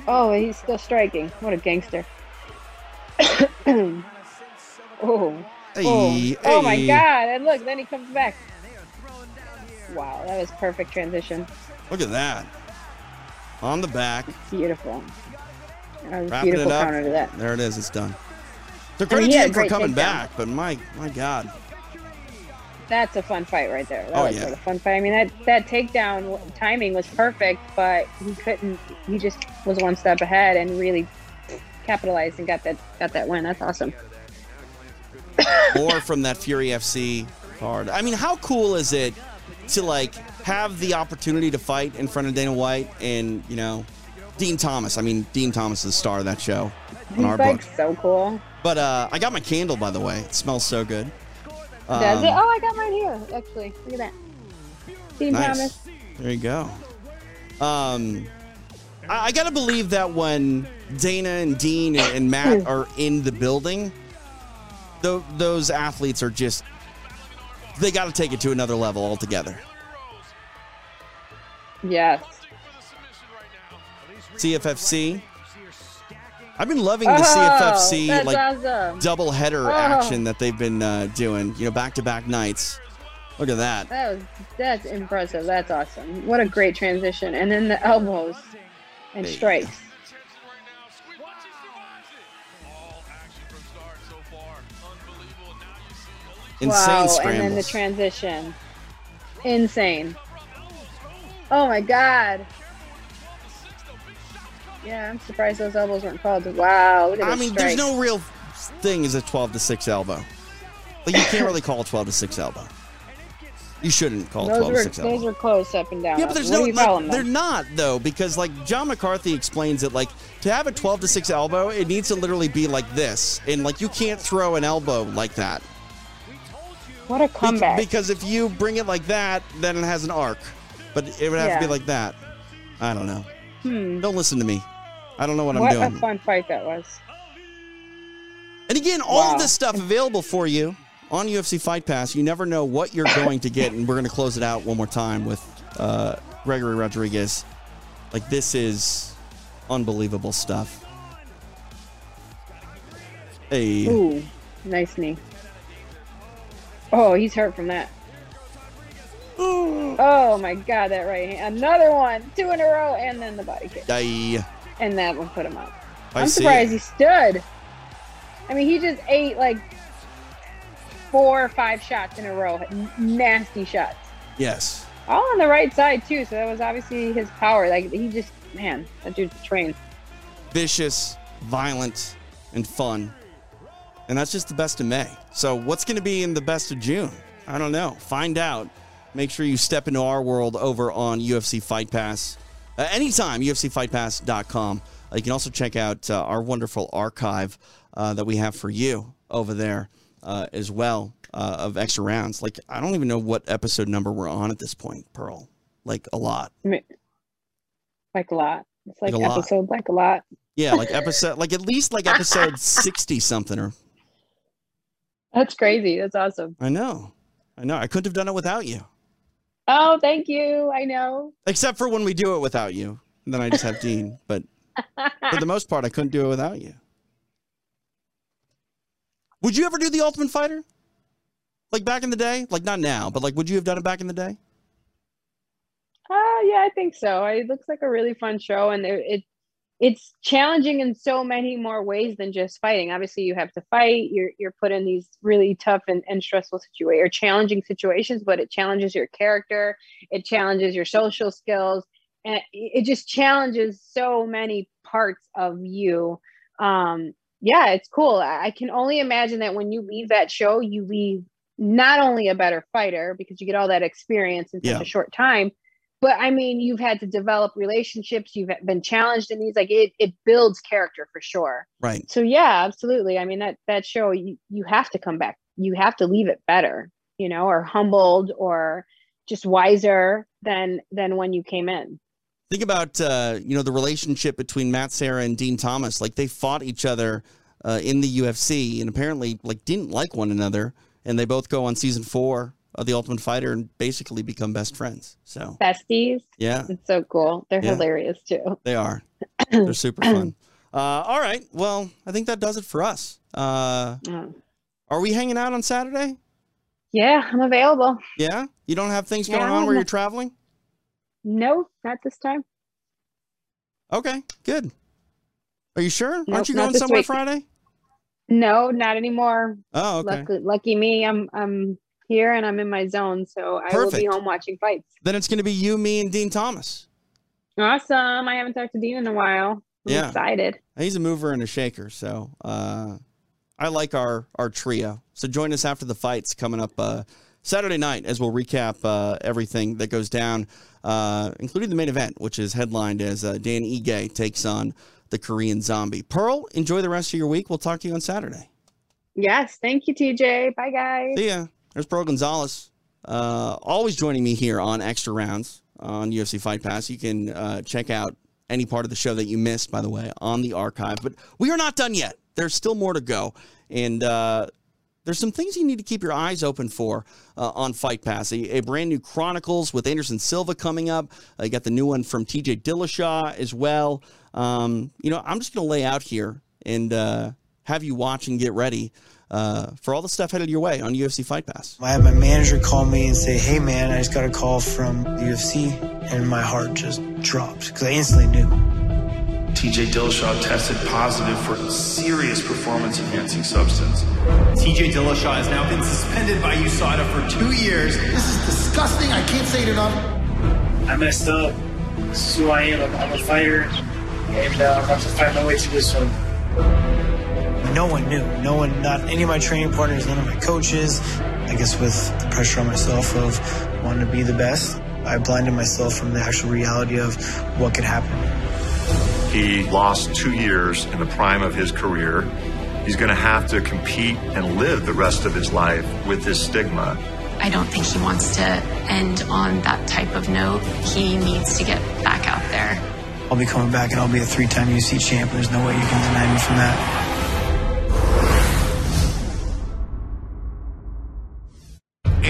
Oh, he's still striking. What a gangster. oh. Hey, Oh. oh my god. And look, then he comes back. Wow, that was perfect transition. Look at that. On the back, Beautiful. Wrapping beautiful it up. counter to that. There it is. It's done. So And credit he to him for coming back, but my my God. That's a fun fight right there. That Oh, was yeah. a fun fight. I mean, that that takedown timing was perfect, but he couldn't. He just was one step ahead and really capitalized and got that got that win. That's awesome. More from that Fury FC card. I mean, how cool is it to like have the opportunity to fight in front of Dana White and you know Din Thomas? I mean, Din Thomas is the star of that show on He's our like book. so cool. But uh, I got my candle by the way. It smells so good. Does Um, it? Oh, I got mine here. Actually, look at that. Team Nice. Thomas. There you go. Um, I, I gotta believe that when Dana and Din and, Matt are in the building, tho- those athletes are just they got to take it to another level altogether. Yes. CFFC. I've been loving the Oh, CFFC like awesome. double header Oh. action that they've been uh, doing. You know, back to back nights. Look at that. That was that's impressive. That's awesome. What a great transition. And then the elbows and strikes. Insane wow. scrambles. And then the transition. Insane. Oh my god. Yeah, I'm surprised those elbows weren't called. Wow, I mean, there's no real thing as a 12 to 6 elbow. Like you can't really call a 12 to 6 elbow. You shouldn't call those 12 were to 6 elbow. those were close up and down. Yeah, but there's what no. do you call like, them, they're not though, because like John McCarthy explains it, like to have a 12 to 6 elbow, it needs to literally be like this, and like you can't throw an elbow like that. What a comeback. because if you bring it like that, then it has an arc. But it would have to be like that. I don't know. hmm. Don't listen to me. I don't know what, What I'm doing. What a fun fight that was. And again, all of this stuff available for you on UFC Fight Pass. You never know what you're going to get, and we're going to close it out one more time with uh, Gregory Rodriguez. Like this is unbelievable stuff. Hey, Ooh, nice knee. Oh, he's hurt from that. Oh my god, that right hand. Another one. Two in a row, and then the body kick. And that one put him out. I I'm see. surprised he stood. I mean, he just ate like four or five shots in a row. Nasty shots. Yes, All on the right side, too. So that was obviously his power. Like, he just, man, that dude's trained. vicious, violent, and fun. And that's just the best of May. So, what's going to be in the best of June? I don't know. Find out. Make sure you step into our world over on UFC Fight Pass. Uh, anytime, UFCFightPass.com. Uh, you can also check out uh, our wonderful archive uh, that we have for you over there uh, as well uh, of extra rounds. Like, I don't even know what episode number we're on at this point, Pearl. Like, a lot. Like a lot. It's like, Like a lot. episode, like a lot. Yeah, like episode, like at least like episode 60 something or That's crazy. That's awesome. I know. I know. I couldn't have done it without you. Oh, thank you. I know. Except for when we do it without you. And then I just have Din. But for the most part, I couldn't do it without you. Would you ever do the Ultimate Fighter? Like back in the day? Like not now, but like would you have done it back in the day? Uh, yeah, I think so. It looks like a really fun show, and it, it it's challenging in so many more ways than just fighting. Obviously, you have to fight. You're you're put in these really tough and, and stressful situations or challenging situations, but it challenges your character. It challenges your social skills, and it, just challenges so many parts of you. Um, yeah, it's cool. I, I can only imagine that when you leave that show, you leave not only a better fighter because you get all that experience in such Yeah. a short time, but I mean, you've had to develop relationships. You've been challenged in these. Like it, it builds character for sure. Right. So yeah, absolutely. I mean, that that show, you you have to come back. You have to leave it better, you know, or humbled, or just wiser than than when you came in. Think about uh, you know the relationship between Matt Serra and Din Thomas. Like they fought each other uh, in the UFC, and apparently like didn't like one another, and they both go on season four of the Ultimate Fighter and basically become best friends. So Besties. yeah, It's so cool. They're Yeah. hilarious too. they are. They're super fun. Uh, all right. Well, I think that does it for us. Uh, Mm. are we hanging out on Saturday? Yeah, I'm available. Yeah. You don't have things going Yeah, on where you're traveling? No, not this time. Okay. Good. Are you sure? Nope, Aren't you going somewhere week. Friday? No, not anymore. Oh, okay. Lucky, lucky me. I'm I'm here and I'm in my zone, so I will be home watching fights. Then it's going to be you, me, and Din Thomas. Awesome. I haven't talked to Din in a while. I'm Yeah. excited. He's a mover and a shaker, so uh, I like our our trio. So join us after the fights coming up uh, Saturday night as we'll recap uh, everything that goes down, uh, including the main event, which is headlined as uh, Dan Ige takes on the Korean Zombie. Pearl, enjoy the rest of your week. We'll talk to you on Saturday. Yes. Thank you, TJ. Bye, guys. See ya. There's Pearl Gonzalez, uh, always joining me here on Extra Rounds on UFC Fight Pass. You can uh, check out any part of the show that you missed, by the way, on the archive. But we are not done yet. There's still more to go. And uh, there's some things you need to keep your eyes open for uh, on Fight Pass. A, a brand new Chronicles with Anderson Silva coming up. Uh, you got the new one from TJ Dillashaw as well. Um, you know, I'm just going to lay out here and uh, have you watch and get ready uh, for all the stuff headed your way on UFC Fight Pass. I had my manager call me and say, "Hey, man, I just got a call from the UFC," and my heart just dropped because I instantly knew. TJ Dillashaw tested positive for a serious performance enhancing substance. TJ Dillashaw has now been suspended by USADA for two years. This is disgusting. I can't say it enough. I messed up. This is who I am. I'm, I'm a fighter, and uh, I'm about to find my way to this one. No one knew. No one, not any of my training partners, none of my coaches. I guess with the pressure on myself of wanting to be the best, I blinded myself from the actual reality of what could happen. He lost two years in the prime of his career. He's going to have to compete and live the rest of his life with this stigma. I don't think he wants to end on that type of note. He needs to get back out there. I'll be coming back and I'll be a three-time UC champ. There's no way you can deny me from that.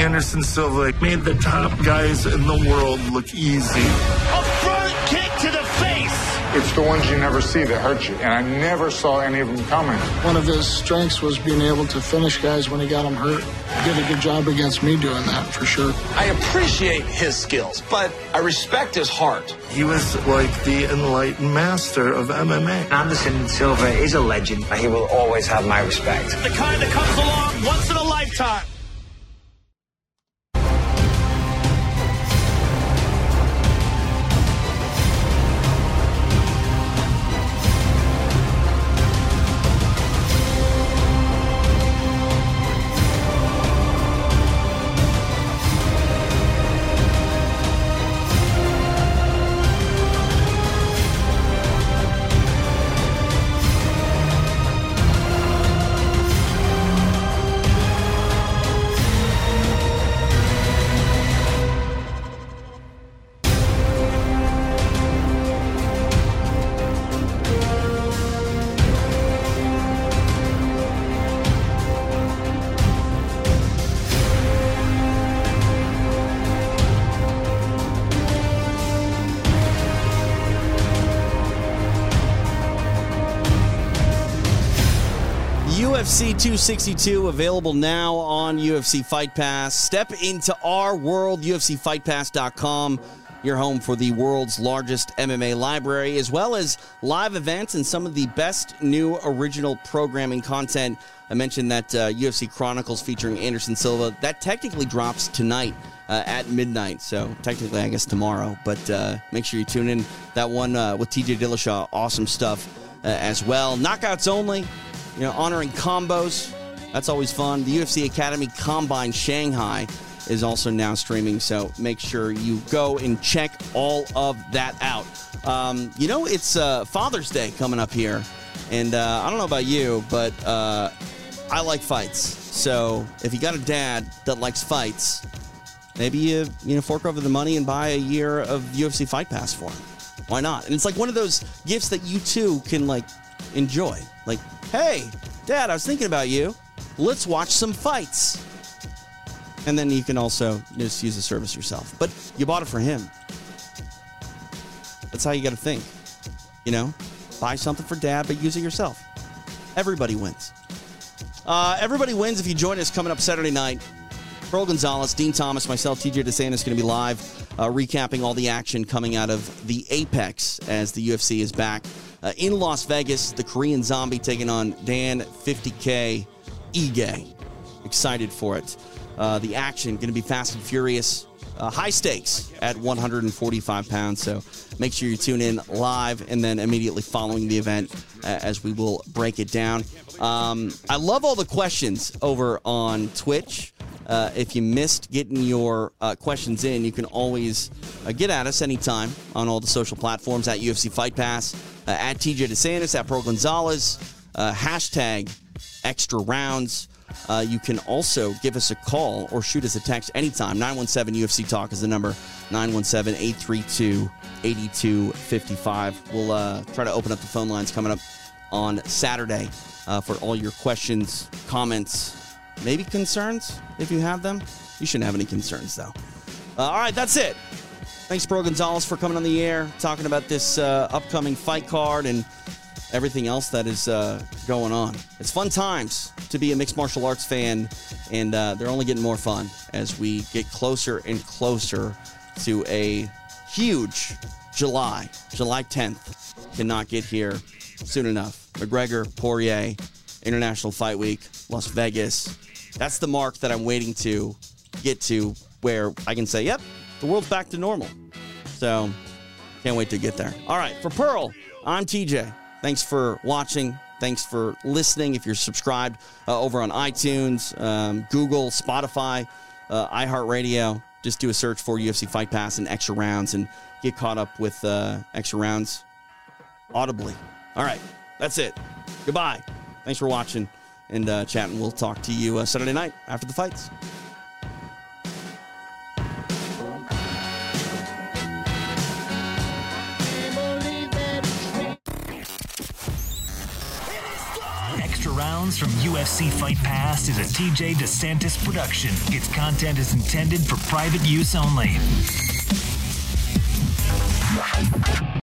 Anderson Silva made the top guys in the world look easy. A front kick to the face. It's the ones you never see that hurt you, and I never saw any of them coming. One of his strengths was being able to finish guys when he got them hurt. He did a good job against me doing that for sure. I appreciate his skills, but I respect his heart. He was like the enlightened master of MMA. Anderson Silva is a legend. But he will always have my respect. The kind that comes along once in a lifetime. 262 available now on UFC Fight Pass. Step into our world, UFCFightPass.com, your home for the world's largest MMA library, as well as live events and some of the best new original programming content. I mentioned that uh, UFC Chronicles featuring Anderson Silva. That technically drops tonight uh, at midnight. So technically, I guess tomorrow. But uh, make sure you tune in. That one uh, with TJ Dillashaw, awesome stuff uh, as well. Knockouts only you know, honoring combos. That's always fun. The UFC Academy Combine Shanghai is also now streaming. So make sure you go and check all of that out. Um, you know, it's uh, Father's Day coming up here. And uh, I don't know about you, but uh, I like fights. So if you got a dad that likes fights, maybe you you know fork over the money and buy a year of UFC Fight Pass for him. Why not? And it's like one of those gifts that you too can like enjoy. Like, hey, Dad, I was thinking about you. Let's watch some fights. And then you can also just use the service yourself. But you bought it for him. That's how you got to think. You know, buy something for dad, but use it yourself. Everybody wins. Uh, everybody wins if you join us coming up Saturday night. Pearl Gonzalez, Din Thomas, myself, TJ DeSantis going to be live, uh, recapping all the action coming out of the Apex as the UFC is back uh, in Las Vegas. The Korean Zombie taking on Dan 50K Ige. Excited for it. Uh, the action going to be fast and furious. Uh, high stakes at 145 pounds. So make sure you tune in live and then immediately following the event uh, as we will break it down. Um, I love all the questions over on Twitch. Uh, if you missed getting your uh, questions in, you can always uh, get at us anytime on all the social platforms at UFC Fight Pass, uh, at TJ DeSantis, at Pro Gonzalez, uh, hashtag extra rounds. Uh, you can also give us a call or shoot us a text anytime. 917 UFC Talk is the number 917 832 8255. We'll try to open up the phone lines coming up on Saturday for all your questions, comments, maybe concerns if you have them. You shouldn't have any concerns, though. Uh, all right, that's it. Thanks, Bro Gonzalez, for coming on the air, talking about this uh, upcoming fight card and everything else that is uh, going on. It's fun times to be a mixed martial arts fan, and uh, they're only getting more fun as we get closer and closer to a huge July, July 10th. Cannot get here soon enough. McGregor, Poirier, International Fight Week, Las Vegas. That's the mark that I'm waiting to get to where I can say, yep, the world's back to normal. So can't wait to get there. All right, for Pearl, I'm TJ. Thanks for watching. Thanks for listening. If you're subscribed uh, over on iTunes, um, Google, Spotify, uh, iHeartRadio, just do a search for UFC Fight Pass and extra rounds and get caught up with uh, extra rounds audibly. All right, that's it. Goodbye. Thanks for watching and uh, chatting. We'll talk to you uh, Saturday night after the fights. Extra Rounds from UFC Fight Pass is a TJ DeSantis production. Its content is intended for private use only.